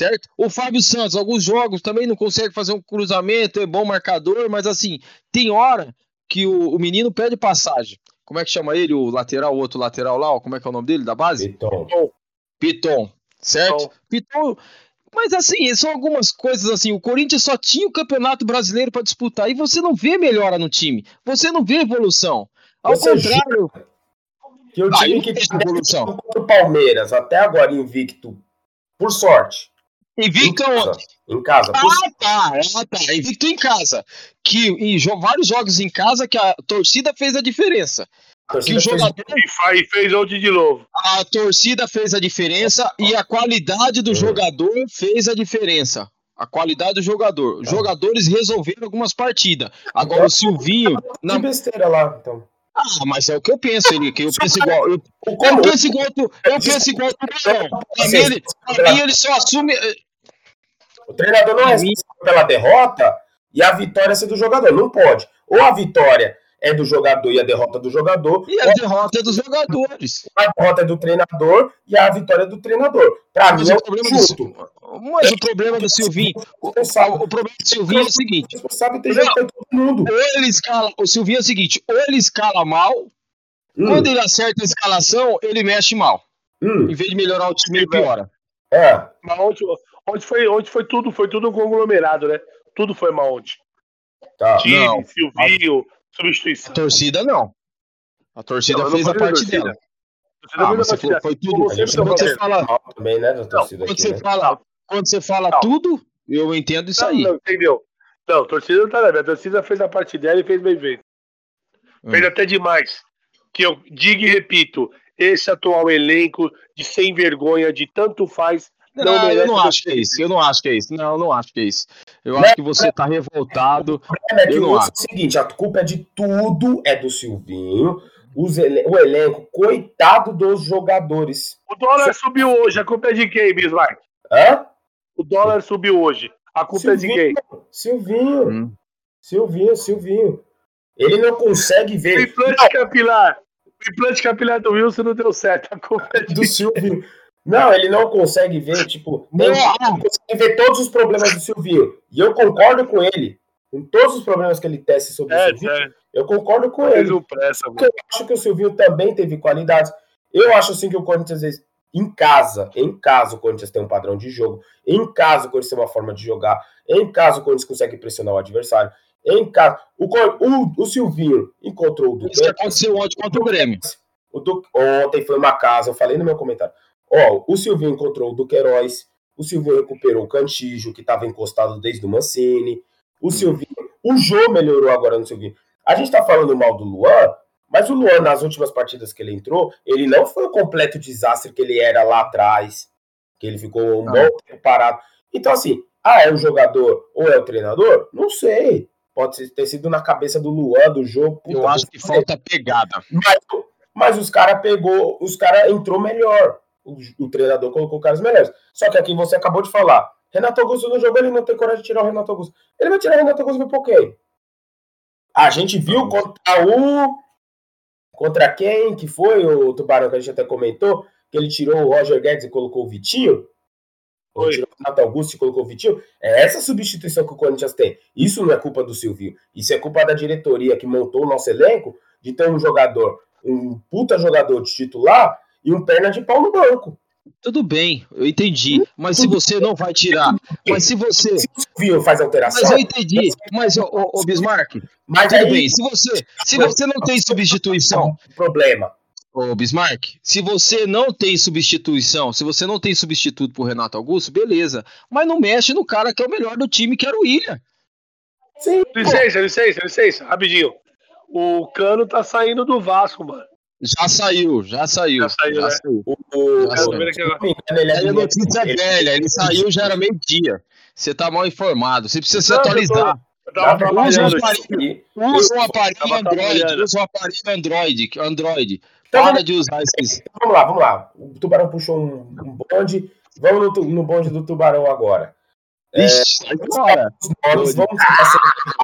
Certo? O Fábio Santos, alguns jogos também não consegue fazer um cruzamento, é bom marcador, mas assim, tem hora que o, o menino pede passagem. Como é que chama ele? O lateral, o outro lateral lá? Como é que é o nome dele, da base? Piton. Piton, certo? Piton. Mas assim, são algumas coisas assim. O Corinthians só tinha o Campeonato Brasileiro para disputar e você não vê melhora no time. Você não vê evolução. Ao você contrário. Que o time que tem evolução contra o Palmeiras até agora invicto, por sorte, Invicto onde? Em casa. Ah, tá, ah, tá. Invicto em casa. Que em vários jogos em casa que a torcida fez a diferença. A que o jogador fez... e fez ontem de novo. A torcida fez a diferença e a qualidade do hum. jogador fez a diferença. A qualidade do jogador. Tá. Jogadores resolveram algumas partidas. Agora o Silvinho. Na... besteira lá, então. Ah, mas é o que eu penso, ele, que eu penso igual. Eu, eu penso igual tu, eu penso igual tu, Pra mim, ele, pra mim, ele só assume. O treinador não é responsável pela derrota e a vitória ser do jogador. Não pode. Ou a vitória é do jogador e a derrota do jogador. E a derrota é dos jogadores. A derrota é do treinador e a vitória é do treinador. Para mim, é o problema do, mas o problema do Silvinho. O, o, o problema do Silvinho é o seguinte: sabe ter jeito todo mundo. Ou ele escala. O Silvinho é o seguinte: ou ele escala mal, hum. quando ele acerta a escalação, ele mexe mal. Hum. Em vez de melhorar o time, ele piora. É. Mas ontem, ontem, foi, ontem foi tudo, foi tudo um conglomerado, né? Tudo foi mal ontem. Tá. Time, não. Silvinho, substituição. A torcida não. A torcida não, fez a parte dela. Ah, você falou, foi tudo. Quando você fala, também, né, da torcida quando, aqui, você né? fala, quando você fala não. tudo, eu entendo isso não, aí. Não, entendeu? Não, a torcida não tá leve. A torcida fez a parte dela e fez bem feito. Hum. Fez até demais. Que eu digo e repito, esse atual elenco de sem vergonha, de tanto faz, não, não eu não acho que é isso. Eu não acho que é isso. Não, eu não acho que é isso. Eu acho que você tá revoltado. É que eu não acho. É o seguinte, a culpa é de tudo é do Silvinho. o elenco, coitado dos jogadores. O dólar subiu hoje, a culpa é de quem, Bismarck? Hã? O dólar subiu hoje. A culpa Silvinho, é de quem? Silvinho. Hum. Silvinho, Silvinho. Ele não consegue ver. O implante capilar. O implante capilar do Wilson não deu certo. A culpa é de do Silvinho. Não, ele não consegue ver, tipo, ele não consegue ver todos os problemas do Silvinho. E eu concordo com ele. Com todos os problemas que ele tece sobre é, o Silvinho, é. eu concordo com ele. Pressa, eu acho que o Silvinho também teve qualidades. Eu acho assim que o Corinthians, em casa, em casa o Corinthians tem um padrão de jogo, em casa o Corinthians tem uma forma de jogar, em casa o Corinthians consegue pressionar o adversário, em casa. O, o, o Silvinho encontrou o Duque. Isso que aconteceu ontem contra o Grêmio. O Duque, ontem foi uma casa, eu falei no meu comentário. Ó, o Silvinho encontrou o Duqueiroz, o Silvinho recuperou o Cantijo, que estava encostado desde o Mancini. O hum. Silvinho, o Jô melhorou agora no Silvinho. A gente está falando mal do Luan, mas o Luan, nas últimas partidas que ele entrou, ele não foi o completo desastre que ele era lá atrás, que ele ficou um bom tempo parado. Então, assim, ah, é o jogador ou é o treinador? Não sei. Pode ter sido na cabeça do Luan, do jogo. Eu acho que falta pegada. Mas, mas os caras pegou, os caras entrou melhor o, o treinador colocou caras melhores. Só que aqui você acabou de falar, Renato Augusto no jogo, ele não tem coragem de tirar o Renato Augusto. Ele vai tirar o Renato Augusto por quê? A gente viu contra o. Contra quem que foi o Tubarão que a gente até comentou? Que ele tirou o Roger Guedes e colocou o Vitinho? Ou tirou o Renato Augusto e colocou o Vitinho? É essa substituição que o Corinthians tem. Isso não é culpa do Silvio. Isso é culpa da diretoria que montou o nosso elenco de ter um jogador, um puta jogador de titular e um perna de pau no banco. Tudo bem, eu entendi. Mas se você não vai tirar, mas se você. Se o Silvio faz alteração. Mas eu entendi. Mas, ô, ô, Bismarck, mas tudo aí... bem. Se você, se você não tem substituição. Problema. Ô, Bismarck, se você não tem substituição, se você não tem substituto pro Renato Augusto, beleza. Mas não mexe no cara que é o melhor do time, que era o William. Sim. Licença, licença, licença, rapidinho. O Cano tá saindo do Vasco, mano. Já saiu, já saiu. Já saiu, já né? saiu. O, o, já saiu. Ele é notícia velha, ele saiu já era meio-dia. Você tá mal informado, você precisa se atualizar. Usa um aparelho Android, usa um aparelho Android, Android. Então, Para de usar esses. Vamos lá, vamos lá. O Tubarão puxou um, um bonde. Vamos no, no bonde do Tubarão agora. Ixi, é, agora. Nomes, vamos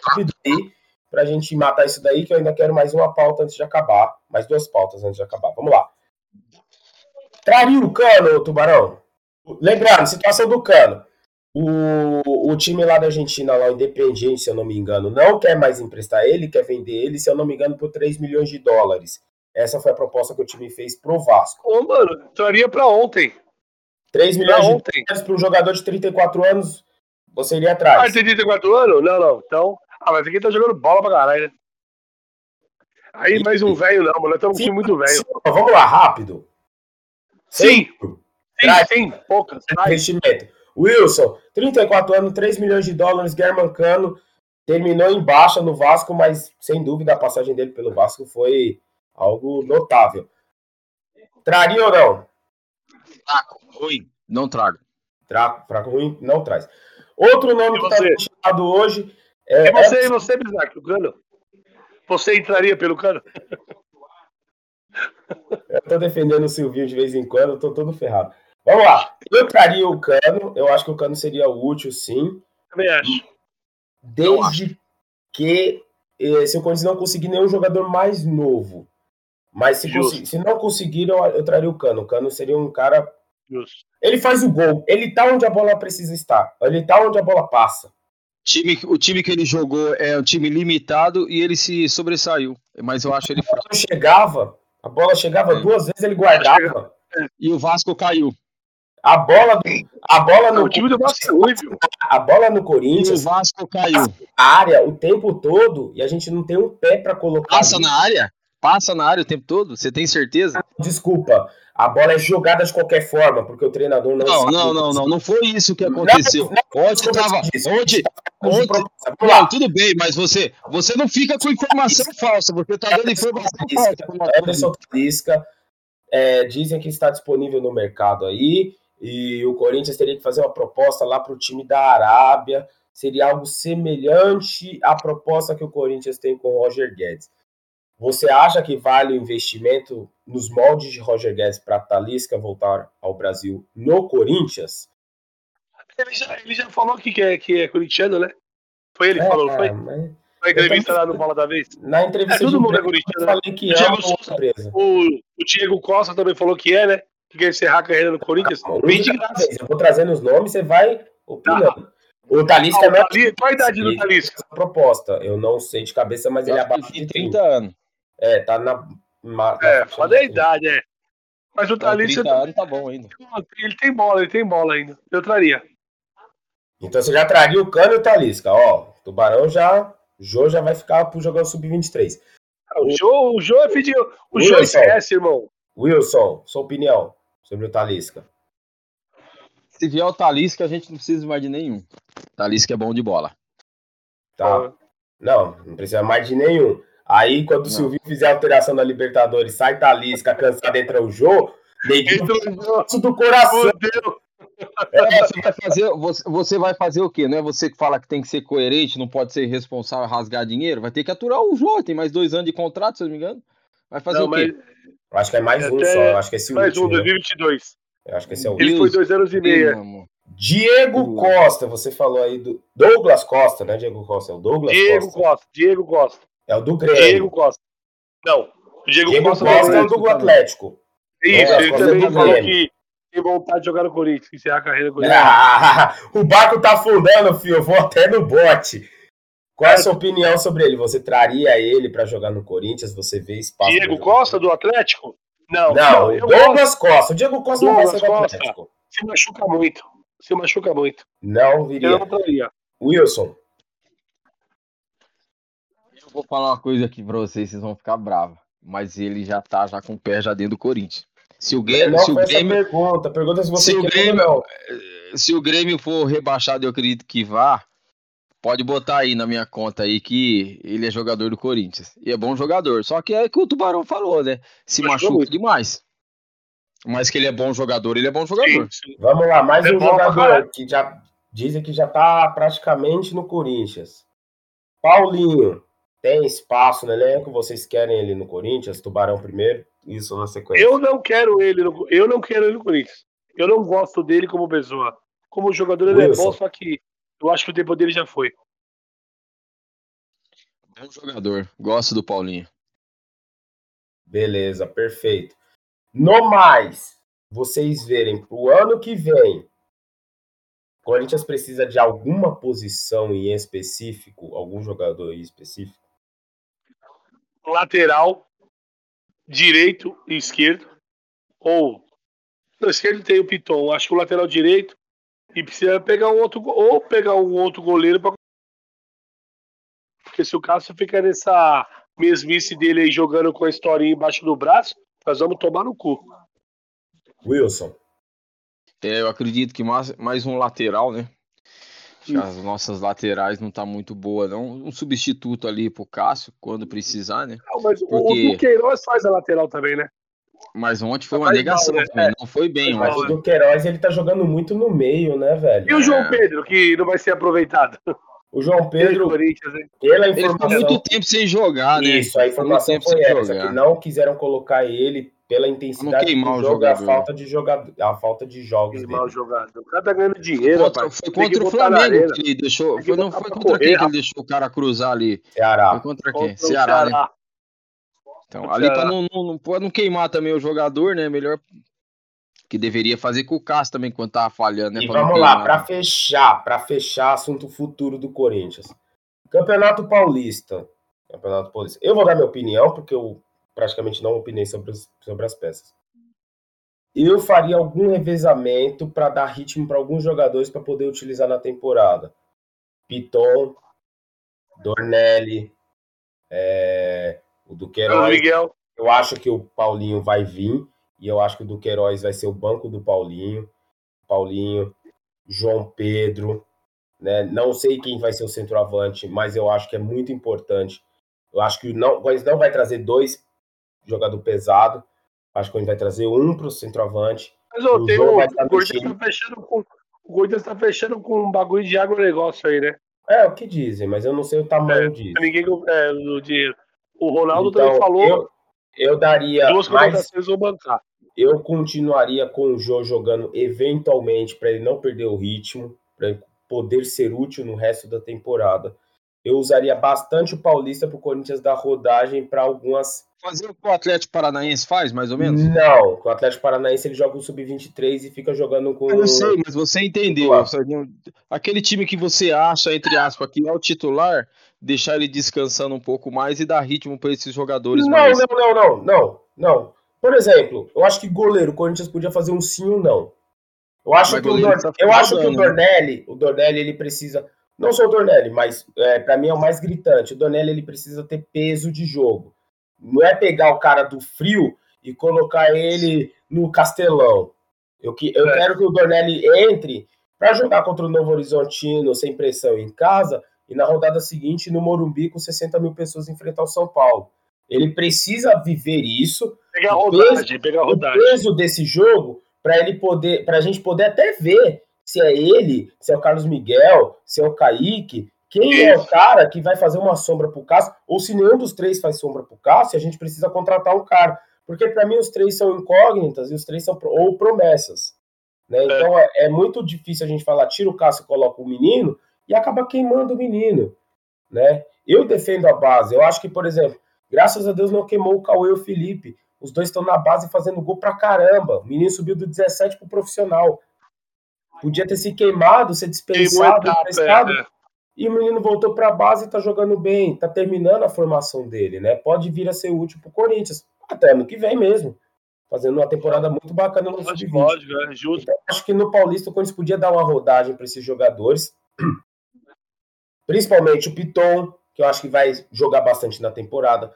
rápido aí para a gente matar isso daí, que eu ainda quero mais uma pauta antes de acabar. Mais duas pautas antes de acabar. Vamos lá. Traria o cano, Tubarão. Lembrando, situação do cano. O, o time lá da Argentina, lá, o Independiente, se eu não me engano, não quer mais emprestar ele, quer vender ele, se eu não me engano, por 3 milhões de dólares. Essa foi a proposta que o time fez pro Vasco. Ô, mano, traria para ontem. 3 milhões pra de ontem. dólares para um jogador de 34 anos, você iria atrás. Ah, tem 34 anos? Não, não. Então, ah, mas aqui tá jogando bola pra caralho, né? Aí mais um velho não, mano. Estamos um time muito velho. Vamos lá, rápido. Sim. Sim, sim, poucas. Investimento. Wilson, 34 anos, 3 milhões de dólares, Germancano, terminou em baixa no Vasco, mas sem dúvida a passagem dele pelo Vasco foi algo notável. Traria ou não? Fraco, ruim, não trago. Trago, fraco, ruim, não traz. Outro nome que está mencionado hoje é, e você, é... você, Bismarck, o Cano? Você entraria pelo Cano? Eu tô defendendo o Silvinho de vez em quando, eu tô todo ferrado. Vamos lá. Eu traria o Cano, eu acho que o Cano seria útil, sim. Também acho. Desde que eh, se o Corinthians não conseguir nenhum jogador mais novo. Mas se, se não conseguir, eu, eu traria o Cano. O Cano seria um cara. Justo. Ele faz o gol. Ele tá onde a bola precisa estar. Ele tá onde a bola passa time, o time que ele jogou é um time limitado e ele se sobressaiu. Mas eu acho ele fraco. chegava, a bola chegava é. duas vezes, ele guardava. E o Vasco caiu. A bola, a bola no o time do Vasco caiu, A bola no Corinthians. E o Vasco caiu. A área o tempo todo e a gente não tem um pé para colocar. Passa ali. na área? Passa na área o tempo todo? Você tem certeza? Desculpa a bola é jogada de qualquer forma, porque o treinador não. Não, não, não, não, não foi isso que aconteceu. Ontem estava. Ontem. ontem não, tudo bem, mas você, você não fica com informação falsa, você está dando informação falsa. Anderson Talisca, é, dizem que está disponível no mercado aí, e o Corinthians teria que fazer uma proposta lá para o time da Arábia. Seria algo semelhante à proposta que o Corinthians tem com o Roger Guedes. Você acha que vale o investimento nos moldes de Roger Guedes para Talisca voltar ao Brasil no Corinthians? Ele já, ele já falou que é, que é corintiano, né? Foi ele que é, falou, não foi? Mas... Foi a entrevista lá no Bola da Vez? Na entrevista é, todo mundo é corintiano. Eu né? falei que o, Diego Souza, o, o Diego Costa também falou que é, né? Que quer encerrar a carreira no Corinthians. Ah, Bem de graça. Eu vou trazendo os nomes, você vai opinando. Ah. O Talisca não, é. Qual a idade do Talisca? Proposta. Eu não sei de cabeça, mas ele é abaixo de 30 anos. É, tá na. na é, foda a idade, é. Mas o Thalissa. tá bom ainda. Ele tem bola, ele tem bola ainda. Eu traria. Então você já traria o Cano e o Talisca. Ó, Tubarão já. O Jô já vai ficar pro jogar o Sub-23. O Jô, o Jô é. O Jô esquece, irmão. Wilson, sua opinião sobre o Talisca. Se vier o Talisca, a gente não precisa mais de nenhum. Talisca é bom de bola. Tá. Não, não precisa mais de nenhum. Aí, quando o Silvio fizer a alteração na Libertadores, sai Talisca, cansado, entra o Jô, neguinho do coração. É, você, vai fazer, você, você, vai fazer o quê? Não é você que fala que tem que ser coerente, não pode ser responsável rasgar dinheiro? Vai ter que aturar o Jô, tem mais dois anos de contrato, se eu não me engano. Vai fazer não, o quê? Mas... acho que é mais um só, acho que é esse mais último. Mais um, 2022. Eu acho que esse é o Ele foi dois anos e meio. Diego Costa, você falou aí do Douglas Costa, né? Diego Costa, é o Douglas Diego Costa. Costa Diego Costa. É o do Grêmio. Diego Costa. Não. Diego, Diego Costa, Costa é do Atlético. Isso, é, ele também falou que tem vontade de jogar no Corinthians, encerrar a carreira com ele. Ah, o barco tá afundando, filho. Eu vou até no bote. Qual é a sua opinião sobre ele? Você traria ele para jogar no Corinthians? Você vê espaço? Diego Costa do Atlético? Não, não, não Douglas gosto. Costa. O Diego Costa Douglas não vai ser do Atlético. Se machuca muito. Se machuca muito. Não viria. Eu não traria. Wilson. Vou falar uma coisa aqui para vocês, vocês vão ficar bravos. Mas ele já tá já com o pé já dentro do Corinthians. Se o Grêmio. Se o Grêmio pergunta, pergunta se você se o Grêmio, se o Grêmio for rebaixado, eu acredito que vá. Pode botar aí na minha conta aí que ele é jogador do Corinthians. E é bom jogador. Só que é o que o Tubarão falou, né? Se machuca muito. demais. Mas que ele é bom jogador, ele é bom jogador. Sim, sim. Vamos lá, mais é um jogador que já dizem que já tá praticamente no Corinthians. Paulinho. Tem espaço no elenco? Vocês querem ele no Corinthians? Tubarão primeiro? Isso na sequência. Eu não quero ele no, eu não quero ele no Corinthians. Eu não gosto dele como pessoa. Como jogador ele Wilson. é bom, só que eu acho que o tempo dele já foi. Bom jogador. Gosto do Paulinho. Beleza, perfeito. No mais, vocês verem pro ano que vem, o Corinthians precisa de alguma posição em específico, algum jogador em específico? Lateral direito e esquerdo. Ou no esquerdo tem o Piton, acho que o lateral direito e precisa pegar um outro ou pegar um outro goleiro para porque se o Cássio ficar nessa mesmice dele aí jogando com a historinha embaixo do braço, nós vamos tomar no cu. Wilson. É, eu acredito que mais, mais um lateral, né? As nossas laterais não tá muito boa, não. Um substituto ali pro Cássio, quando precisar, né? Não, mas Porque... o Duqueiroz faz a lateral também, né? Mas ontem foi uma negação, mal, né? não foi bem. Mas o Duqueiroz, ele tá jogando muito no meio, né, velho? E o João é. Pedro, que não vai ser aproveitado? O João Pedro, pela informação... Ele ficou muito tempo sem jogar, né? Isso, a informação foi essa, jogar. que não quiseram colocar ele pela intensidade do jogo, a falta de jogador, a falta de jogos queimar dele. o jogador. O cara tá ganhando dinheiro, contra, rapaz. Foi contra o Flamengo que ele deixou, foi, não foi contra correr, quem que ele deixou o cara cruzar ali? Ceará. Foi contra quem? Contra Ceará, né? Então, ali para não, não, não, não queimar também o jogador, né? Melhor que deveria fazer com o Cássio também quando tava falhando, né? E vamos lá, para fechar, para fechar assunto futuro do Corinthians. Campeonato Paulista. Campeonato Paulista. Eu vou dar minha opinião porque eu praticamente não opinei sobre, as, sobre as peças. Eu faria algum revezamento para dar ritmo para alguns jogadores para poder utilizar na temporada. Piton, Dornelli, é, o Duqueiroz. Miguel. Eu acho que o Paulinho vai vir e eu acho que o Duqueiroz vai ser o banco do Paulinho. Paulinho, João Pedro, né? Não sei quem vai ser o centroavante, mas eu acho que é muito importante. Eu acho que não, o não vai trazer dois jogador pesado. Acho que a gente vai trazer um para o centroavante. Mas ô, o, tem o, o Corinthians está fechando com o Corinthians tá fechando com um bagulho de agronegócio aí, né? É, o que dizem, mas eu não sei o tamanho é, disso. Ninguém é, do dinheiro. O Ronaldo então, também falou. Eu, eu daria. Duas contratações vão bancar. Eu continuaria com o Jô jogando eventualmente para ele não perder o ritmo, para ele poder ser útil no resto da temporada eu usaria bastante o Paulista para o Corinthians dar rodagem para algumas. Fazer o que o Atlético Paranaense faz, mais ou menos? Não, o Atlético Paranaense ele joga o Sub-23 e fica jogando com. Eu sei, mas você entendeu. Aquele time que você acha, entre aspas, que é o titular, deixar ele descansando um pouco mais e dar ritmo para esses jogadores. Não, mais... não, não, não, não, não. Por exemplo, eu acho que goleiro, o Corinthians podia fazer um sim ou não. Eu acho, que o, Dor... tá eu acho que o né? Dornelli, o Dornelli, ele precisa não sou o Dornelli, mas é, para mim é o mais gritante. O Dornelli ele precisa ter peso de jogo. Não é pegar o cara do frio e colocar ele no Castelão. Eu, que, eu é. quero que o Dornelli entre para jogar contra o Novo Horizontino sem pressão em casa e na rodada seguinte no Morumbi com 60 mil pessoas enfrentar o São Paulo. Ele precisa viver isso. Pegar a rodagem, peso, pegar rodagem. O peso desse jogo para ele poder, para a gente poder até ver se é ele, se é o Carlos Miguel, se é o Kaique, quem é o cara que vai fazer uma sombra pro Cássio, ou se nenhum dos três faz sombra pro Cássio, a gente precisa contratar um cara. Porque para mim os três são incógnitas e os três são ou promessas. Né? É. Então é, é, muito difícil a gente falar, tira o Cássio e coloca o menino e acaba queimando o menino. Né? Eu defendo a base. Eu acho que, por exemplo, Graças a Deus não queimou o Cauê e o Felipe. Os dois estão na base fazendo gol pra caramba. O menino subiu do 17 pro profissional. Podia ter se queimado, ser dispensado, emprestado. É, é. E o menino voltou para a base e tá jogando bem, tá terminando a formação dele, né? Pode vir a ser útil pro Corinthians, até ano que vem mesmo. Fazendo uma temporada muito bacana no sub Pode, é justo. Então, acho que no Paulista o Corinthians podia dar uma rodagem para esses jogadores. Principalmente o Piton, que eu acho que vai jogar bastante na temporada.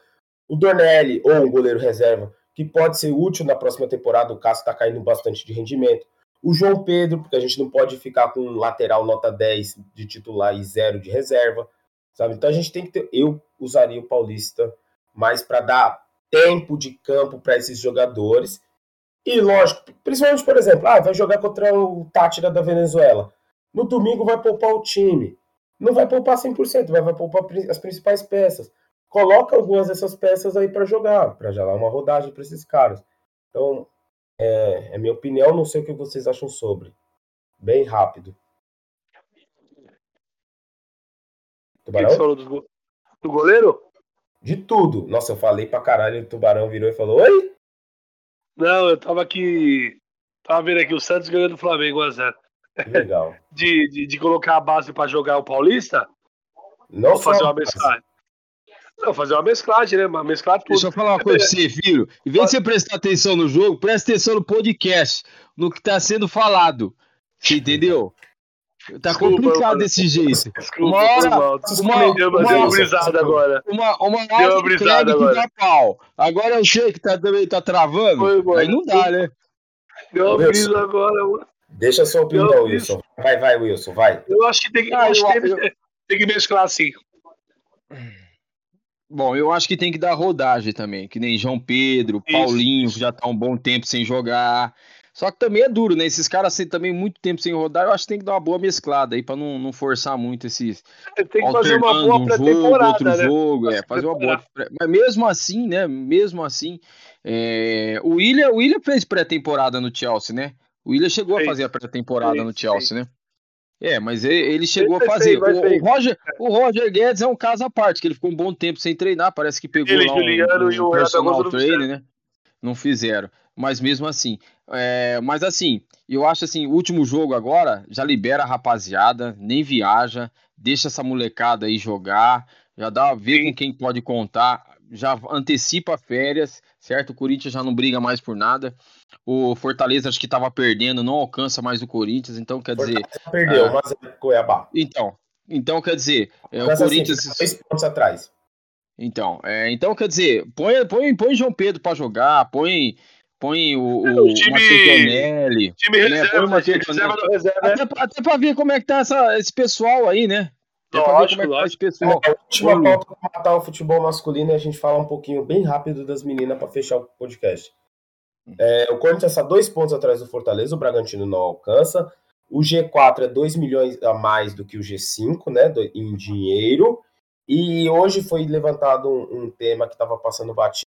O Dornelli, ou um goleiro reserva, que pode ser útil na próxima temporada. O Cássio está caindo bastante de rendimento. O João Pedro, porque a gente não pode ficar com um lateral nota 10 de titular e zero de reserva, sabe? Então a gente tem que ter. Eu usaria o Paulista mais para dar tempo de campo para esses jogadores. E lógico, principalmente, por exemplo, ah, vai jogar contra o Tátira da Venezuela. No domingo vai poupar o time. Não vai poupar 100%, vai, vai poupar as principais peças. Coloca algumas dessas peças aí para jogar, para já dar uma rodagem para esses caras. Então, é, é minha opinião, não sei o que vocês acham sobre. Bem rápido. Tubarão? Falou do, do goleiro? De tudo. Nossa, eu falei pra caralho, o Tubarão virou e falou: Oi? Não, eu tava aqui. Tava vendo aqui o Santos ganhando do Flamengo 1x0. Legal. de, de, de, colocar a base pra jogar o Paulista? Não Vou fazer uma mesclagem. Não, fazer uma mesclagem, né? Uma mesclar tudo. Deixa eu falar uma coisa pra você, filho. Em vez de você prestar atenção no jogo, presta atenção no podcast, no que tá sendo falado. Você entendeu? Tá desculpa, complicado mano. desse jeito. Desculpa, uma hora. Uma, deu uma, uma, brisada agora. Uma, uma hora deu uma brisada agora. dá pau. Agora eu sei que tá, também tá travando. Foi, aí não dá, né? Deu uma brisa agora, mano. Deixa a sua opinião, Wilson. Vai, vai, Wilson, vai. Eu acho que tem que, ah, acho eu, que eu, tem que mesclar assim. Bom, eu acho que tem que dar rodagem também, que nem João Pedro, Isso. Paulinho, que já tá um bom tempo sem jogar. Só que também é duro, né? Esses caras assim, também muito tempo sem rodar, eu acho que tem que dar uma boa mesclada aí para não, não forçar muito esses. Tem que fazer uma boa pré-temporada. Um outro né? jogo, é, fazer uma boa. Mas mesmo assim, né? Mesmo assim, é... o William, o William fez pré-temporada no Chelsea, né? O William chegou a fazer a pré-temporada no Chelsea, né? É, mas ele, chegou a fazer. O, o, Roger, o Roger Guedes é um caso à parte, que ele ficou um bom tempo sem treinar, parece que pegou ele, lá um, Juliano um, e o personal trainer, né? Não fizeram. Mas mesmo assim. É, mas assim, eu acho assim, o último jogo agora, já libera a rapaziada, nem viaja, deixa essa molecada aí jogar, já dá a ver Sim. com quem pode contar, já antecipa férias, certo? O Corinthians já não briga mais por nada. O Fortaleza acho que estava perdendo, não alcança mais o Corinthians, então quer dizer. Perdeu, ah, mas é Cuiabá. Então, então quer dizer, é, o assim, Corinthians. Assim, dois pontos atrás. Então, é, então quer dizer, põe, põe, põe João Pedro para jogar, põe põe o, o, o time, Matheus time né? reserva, põe o Matheus reserva, reserva né? até, até para ver como é que tá essa, esse pessoal aí, né? Até ver como é que. É, a última pauta para matar o futebol masculino e a gente fala um pouquinho bem rápido das meninas para fechar o podcast. É, o Corinthians está dois pontos atrás do Fortaleza, o Bragantino não alcança. O G4 é 2 milhões a mais do que o G5, né, em dinheiro. E hoje foi levantado um, um tema que estava passando batido.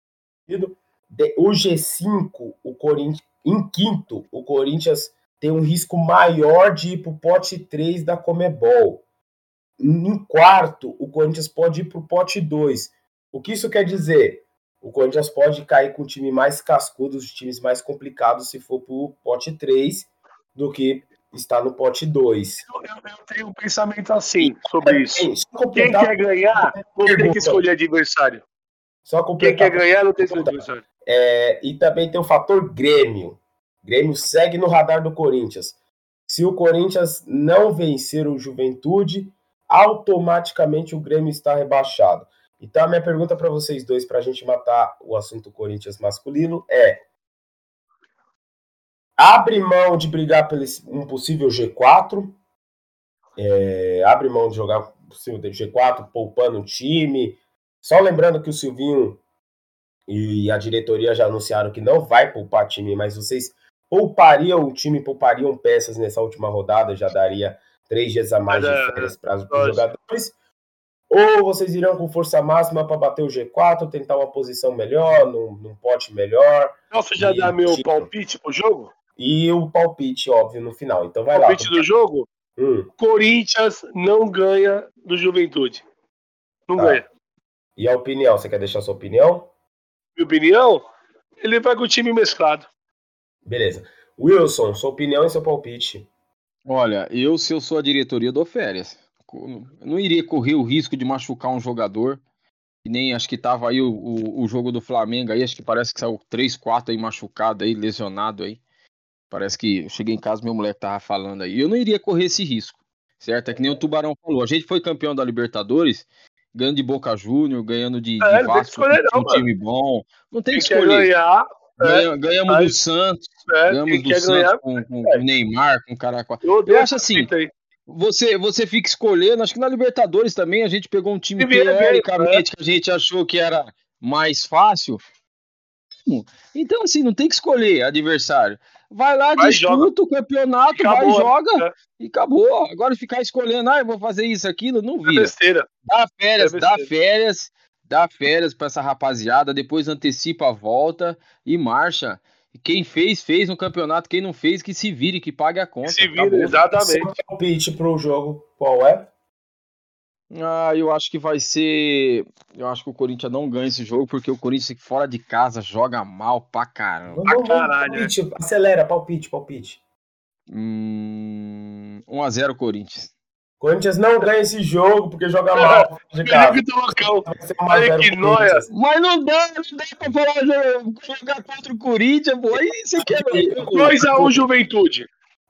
De, o G5, o Corinthians, em quinto, o Corinthians tem um risco maior de ir para o pote 3 da Comebol. Em quarto, o Corinthians pode ir para o pote 2. O que isso quer dizer? o Corinthians pode cair com o time mais cascudo, os times mais complicados, se for pro pote 3, do que está no pote 2. Eu, eu, tenho um pensamento assim sobre isso. Quem quer ganhar, não tem que escolher adversário. Só Quem quer ganhar, não tem que escolher adversário. É, e também tem o fator Grêmio. Grêmio segue no radar do Corinthians. Se o Corinthians não vencer o Juventude, automaticamente o Grêmio está rebaixado. Então, a minha pergunta para vocês dois, para a gente matar o assunto Corinthians masculino, é: abre mão de brigar pelo um possível G4? É, abre mão de jogar possível G4, poupando o time? Só lembrando que o Silvinho e a diretoria já anunciaram que não vai poupar time, mas vocês poupariam o time, poupariam peças nessa última rodada, já daria três dias a mais de é, férias para os jogadores? Ou vocês irão com força máxima para bater o G4, tentar uma posição melhor, num, num pote melhor? Posso já dar meu tipo, palpite pro jogo? E o palpite, óbvio, no final. Então vai palpite lá. Palpite do jogo? Hum. Corinthians não ganha do Juventude. Não tá. ganha. E a opinião? Você quer deixar sua opinião? Minha opinião? Ele vai com o time mesclado. Beleza. Wilson, sua opinião e seu palpite. Olha, eu, se eu sou a diretoria, dou férias. não iria correr o risco de machucar um jogador. Que nem acho que tava aí o, o, o, jogo do Flamengo aí, acho que parece que saiu 3, 4 aí machucado aí, lesionado aí. Parece que eu cheguei em casa, meu moleque tava falando aí. Eu não iria correr esse risco, certo? É que nem o Tubarão falou. A gente foi campeão da Libertadores, ganhando de Boca Júnior, ganhando de, é, de Vasco, um time bom. Não tem que escolher. Ganhar, Ganha, ganhamos é, do Santos, é, ganhamos do Santos ganhar, com, com, com, o Neymar, com o Caraca. Eu, eu acho assim, você, você fica escolhendo, acho que na Libertadores também a gente pegou um time que, teoricamente, que a gente achou que era mais fácil. Então, assim, não tem que escolher adversário. Vai lá, vai, disputa joga. o campeonato, acabou, vai, joga é. e acabou. Agora ficar escolhendo, ah, eu vou fazer isso, aquilo, não vira. É besteira. Dá férias, é dá férias dá férias para essa rapaziada, depois antecipa a volta e marcha. Quem fez, fez no campeonato. Quem não fez, que se vire, que pague a conta. Se vire, Acabou. exatamente. Seu palpite pro jogo, qual é? Ah, eu acho que vai ser. Eu acho que o Corinthians não ganha esse jogo, porque o Corinthians fora de casa joga mal pra caramba. Vamos, vamos, caralho. Palpite, né? acelera, palpite, palpite. Hum, 1x0 Corinthians. Corinthians não ganha esse jogo porque joga mal de casa. Olha que noia. Mas não dá, não dá pra falar jogar contra o Corinthians, pô. Aí você quer 2x1 Juventude.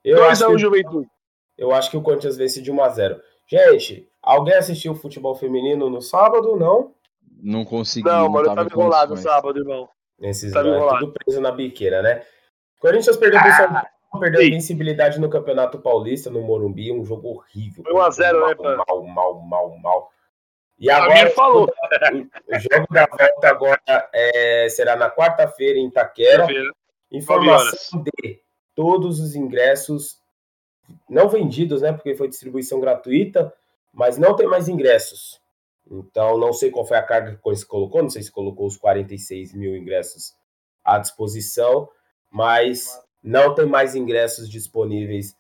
2x1 Juventude. Eu acho que o Corinthians vence de 1x0. Gente, alguém assistiu o futebol feminino no sábado, não? Não consegui. Não, mano, eu tava enrolado no sábado, irmão. Nesses tá tudo preso na biqueira, né? Corinthians perdeu pro São Paulo perdeu a invencibilidade no Campeonato Paulista, no Morumbi, um jogo horrível. Foi 1x0, né, pai? Mal, mal, mal, mal. E agora, falou. O, o, jogo da volta agora é, será na quarta-feira em Itaquera. Informação de todos os ingressos não vendidos, né? Porque foi distribuição gratuita, mas não tem mais ingressos. Então, não sei qual foi a carga que se colocou, não sei se colocou os 46 mil ingressos à disposição, mas não tem mais ingressos disponíveis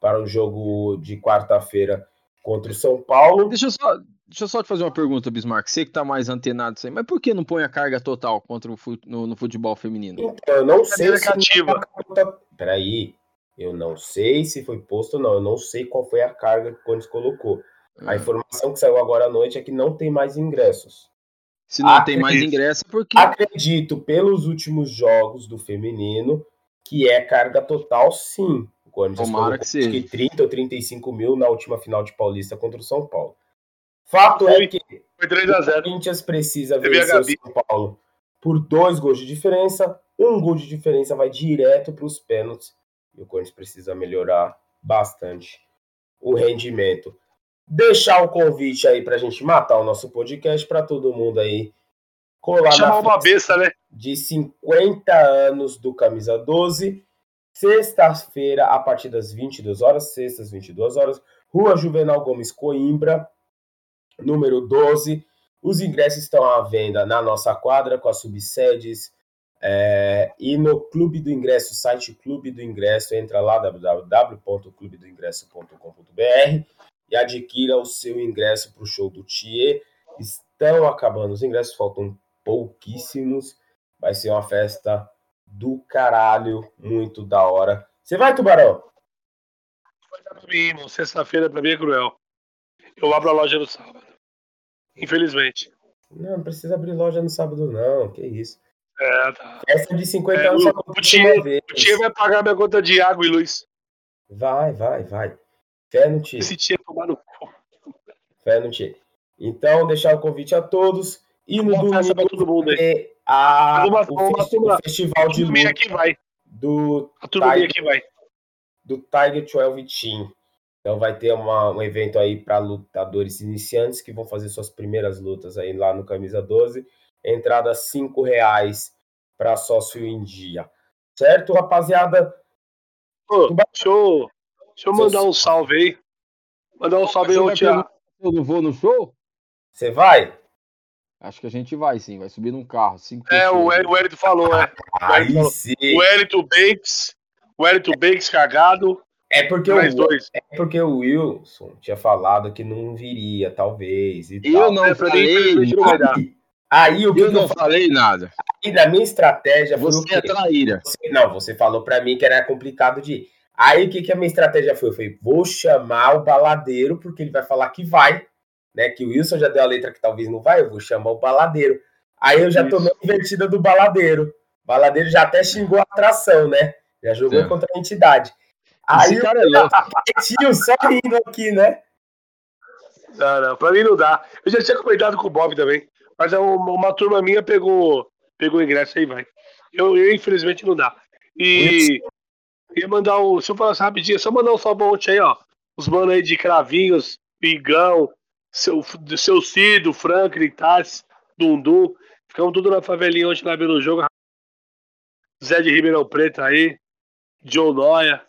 para o jogo de quarta-feira contra o São Paulo. Deixa eu só, deixa eu só te fazer uma pergunta, Bismarck. Você que está mais antenado aí, mas por que não põe a carga total contra o no, no futebol feminino? Então, eu não sei se cativa. Peraí, eu não sei se foi posto ou não. Eu não sei qual foi a carga que o Corinthians colocou. A ah. informação que saiu agora à noite é que não tem mais ingressos. Se não acredito, tem mais ingressos, porque acredito pelos últimos jogos do feminino que é carga total, sim. O Corinthians Tomara que seja. Que 30 ou 35 mil na última final de Paulista contra o São Paulo. Fato é que foi 3 a 0. o Corinthians precisa vencer o São Paulo por dois gols de diferença. Um gol de diferença vai direto para os pênaltis. E o Corinthians precisa melhorar bastante o rendimento. Deixar o convite aí para a gente matar o nosso podcast para todo mundo aí colar Chamar uma besta, né? De 50 anos do Camisa 12. Sexta-feira, a partir das 22 horas, sextas, 22 horas, Rua Juvenal Gomes Coimbra, número 12. Os ingressos estão à venda na nossa quadra, com as subsedes, é, e no Clube do Ingresso, site Clube do Ingresso, entra lá, www.clubedoingresso.com.br e adquira o seu ingresso para o show do Thier. Estão acabando os ingressos, faltam pouquíssimos. Vai ser uma festa do caralho, muito da hora. Você vai, Tubarão? Mim, irmão. Sexta-feira pra mim é cruel. Eu abro a loja no sábado. Infelizmente. Não, não precisa abrir loja no sábado, não. Que isso. É, tá. Festa de 50 é, anos o, o, tia, o tia vai pagar minha conta de água e luz. Vai, vai, vai. Fé no tia. Esse tia tomar no cu. Fé no tia. Então, deixar o convite a todos. E no domingo pra todo mundo é a, uma, o, uma, festi uma, festival de luta aqui vai. do a Tiger, aqui vai. do Tiger 12 Team. Então vai ter uma, um evento aí para lutadores iniciantes que vão fazer suas primeiras lutas aí lá no Camisa 12. Entrada cinco reais para sócio em dia. Certo, rapaziada? Ô, deixa, eu, deixa eu mandar um salve aí. Mandar um salve aí, Thiago. Eu não vou no show? Você vai? Acho que a gente vai sim, vai subir num carro. Cinco é, o, o Elito falou, é. Aí sim. O Elito Banks, o Elito Banks cagado. É porque, o, dois. é porque o Wilson tinha falado que não viria, talvez. eu tal. não é, falei. Aí, aí o que eu não eu falei nada. E na minha estratégia você é traíra. Você, não, você falou para mim que era complicado de ir. Aí o que, que a minha estratégia foi? Eu falei, vou chamar o baladeiro, porque ele vai falar que vai, né? Que o Wilson já deu a letra que talvez não vai, eu vou chamar o baladeiro. Aí eu já tomei a invertida do baladeiro. O baladeiro já até xingou a atração, né? Já jogou é. contra a entidade. Aí o cara é louco. Tio, só rindo aqui, né? Não, não, pra mim não dá. Eu já tinha comentado com o Bob também. Mas uma, uma turma minha pegou, pegou o ingresso aí, vai. Eu, eu, infelizmente, não dá. E ia mandar um. Se eu falasse rapidinho, só mandar um salve aí, ó. Os manos aí de Cravinhos, Pingão, seu, seu Cido, Franklin, Tassi, Dundum. Ficamos tudo na favelinha ontem lá vendo o jogo. Zé de Ribeirão Preto aí, John Noia,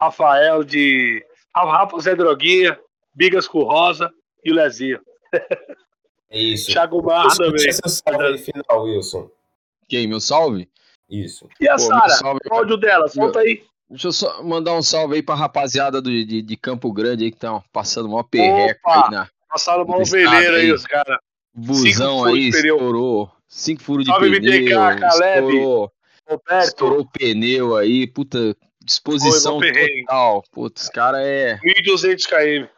Rafael de. Rafa Zé Droguinha, Bigas com Rosa e o Lezinho. É isso. Thiago Barra também. Seu salve final, Wilson. Quem? Meu salve? Isso. E a Sara? O áudio dela, solta aí. Deixa eu só mandar um salve aí pra rapaziada do, de, de Campo Grande aí que estão passando uma perreca aí na. Passaram uma ovelheira aí, os caras. Busão aí, estourou. Cinco furos de salve pneu. Caleb, estourou, Roberto. estourou o pneu aí, puta, disposição Foi, total. Putz, cara é. 1.200 km.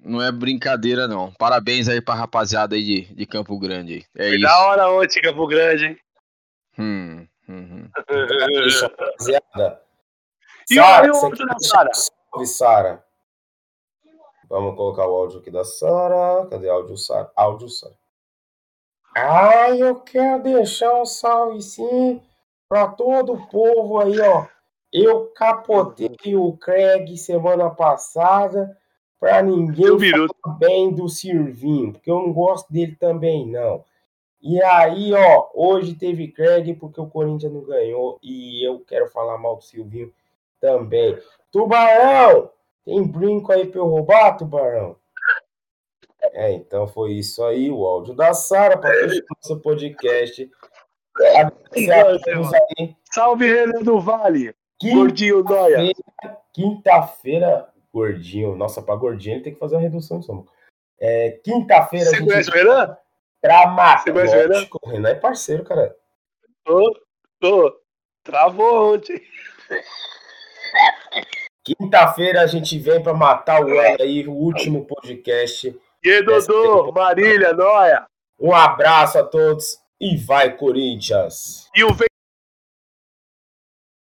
Não é brincadeira, não. Parabéns aí pra rapaziada aí de, de Campo Grande. Aí. É Foi isso. da hora ontem, Campo Grande, hein? Hum, uhum. rapaziada. E Sarah, o áudio da Sara? Vamos colocar o áudio aqui da Sara. Cadê áudio Sara? Áudio Sara. Ai, eu quero deixar um salve sim para todo o povo aí, ó. Eu capotei o Craig semana passada para ninguém falar bem do Sirvinho, porque eu não gosto dele também, não. E aí, ó, hoje teve Craig porque o Corinthians não ganhou e eu quero falar mal do Silvinho também. Tubarão! Tem brinco aí pra eu roubar, Tubarão? É, então foi isso aí, o áudio da Sara para o nosso podcast. Salve, Renan do Vale! Gordinho Noia! Quinta-feira, gordinho. Nossa, para gordinho ele tem que fazer uma redução de soma. É, Quinta-feira. Você conhece o Renan? Pra matar. Você conhece o Renan? O Renan é parceiro, cara. Tô, tô. Travou ontem. Quinta-feira a gente vem para matar o Ela aí, o último podcast. E Dodô, Marília, Noia. Um abraço a todos e vai, Corinthians. E o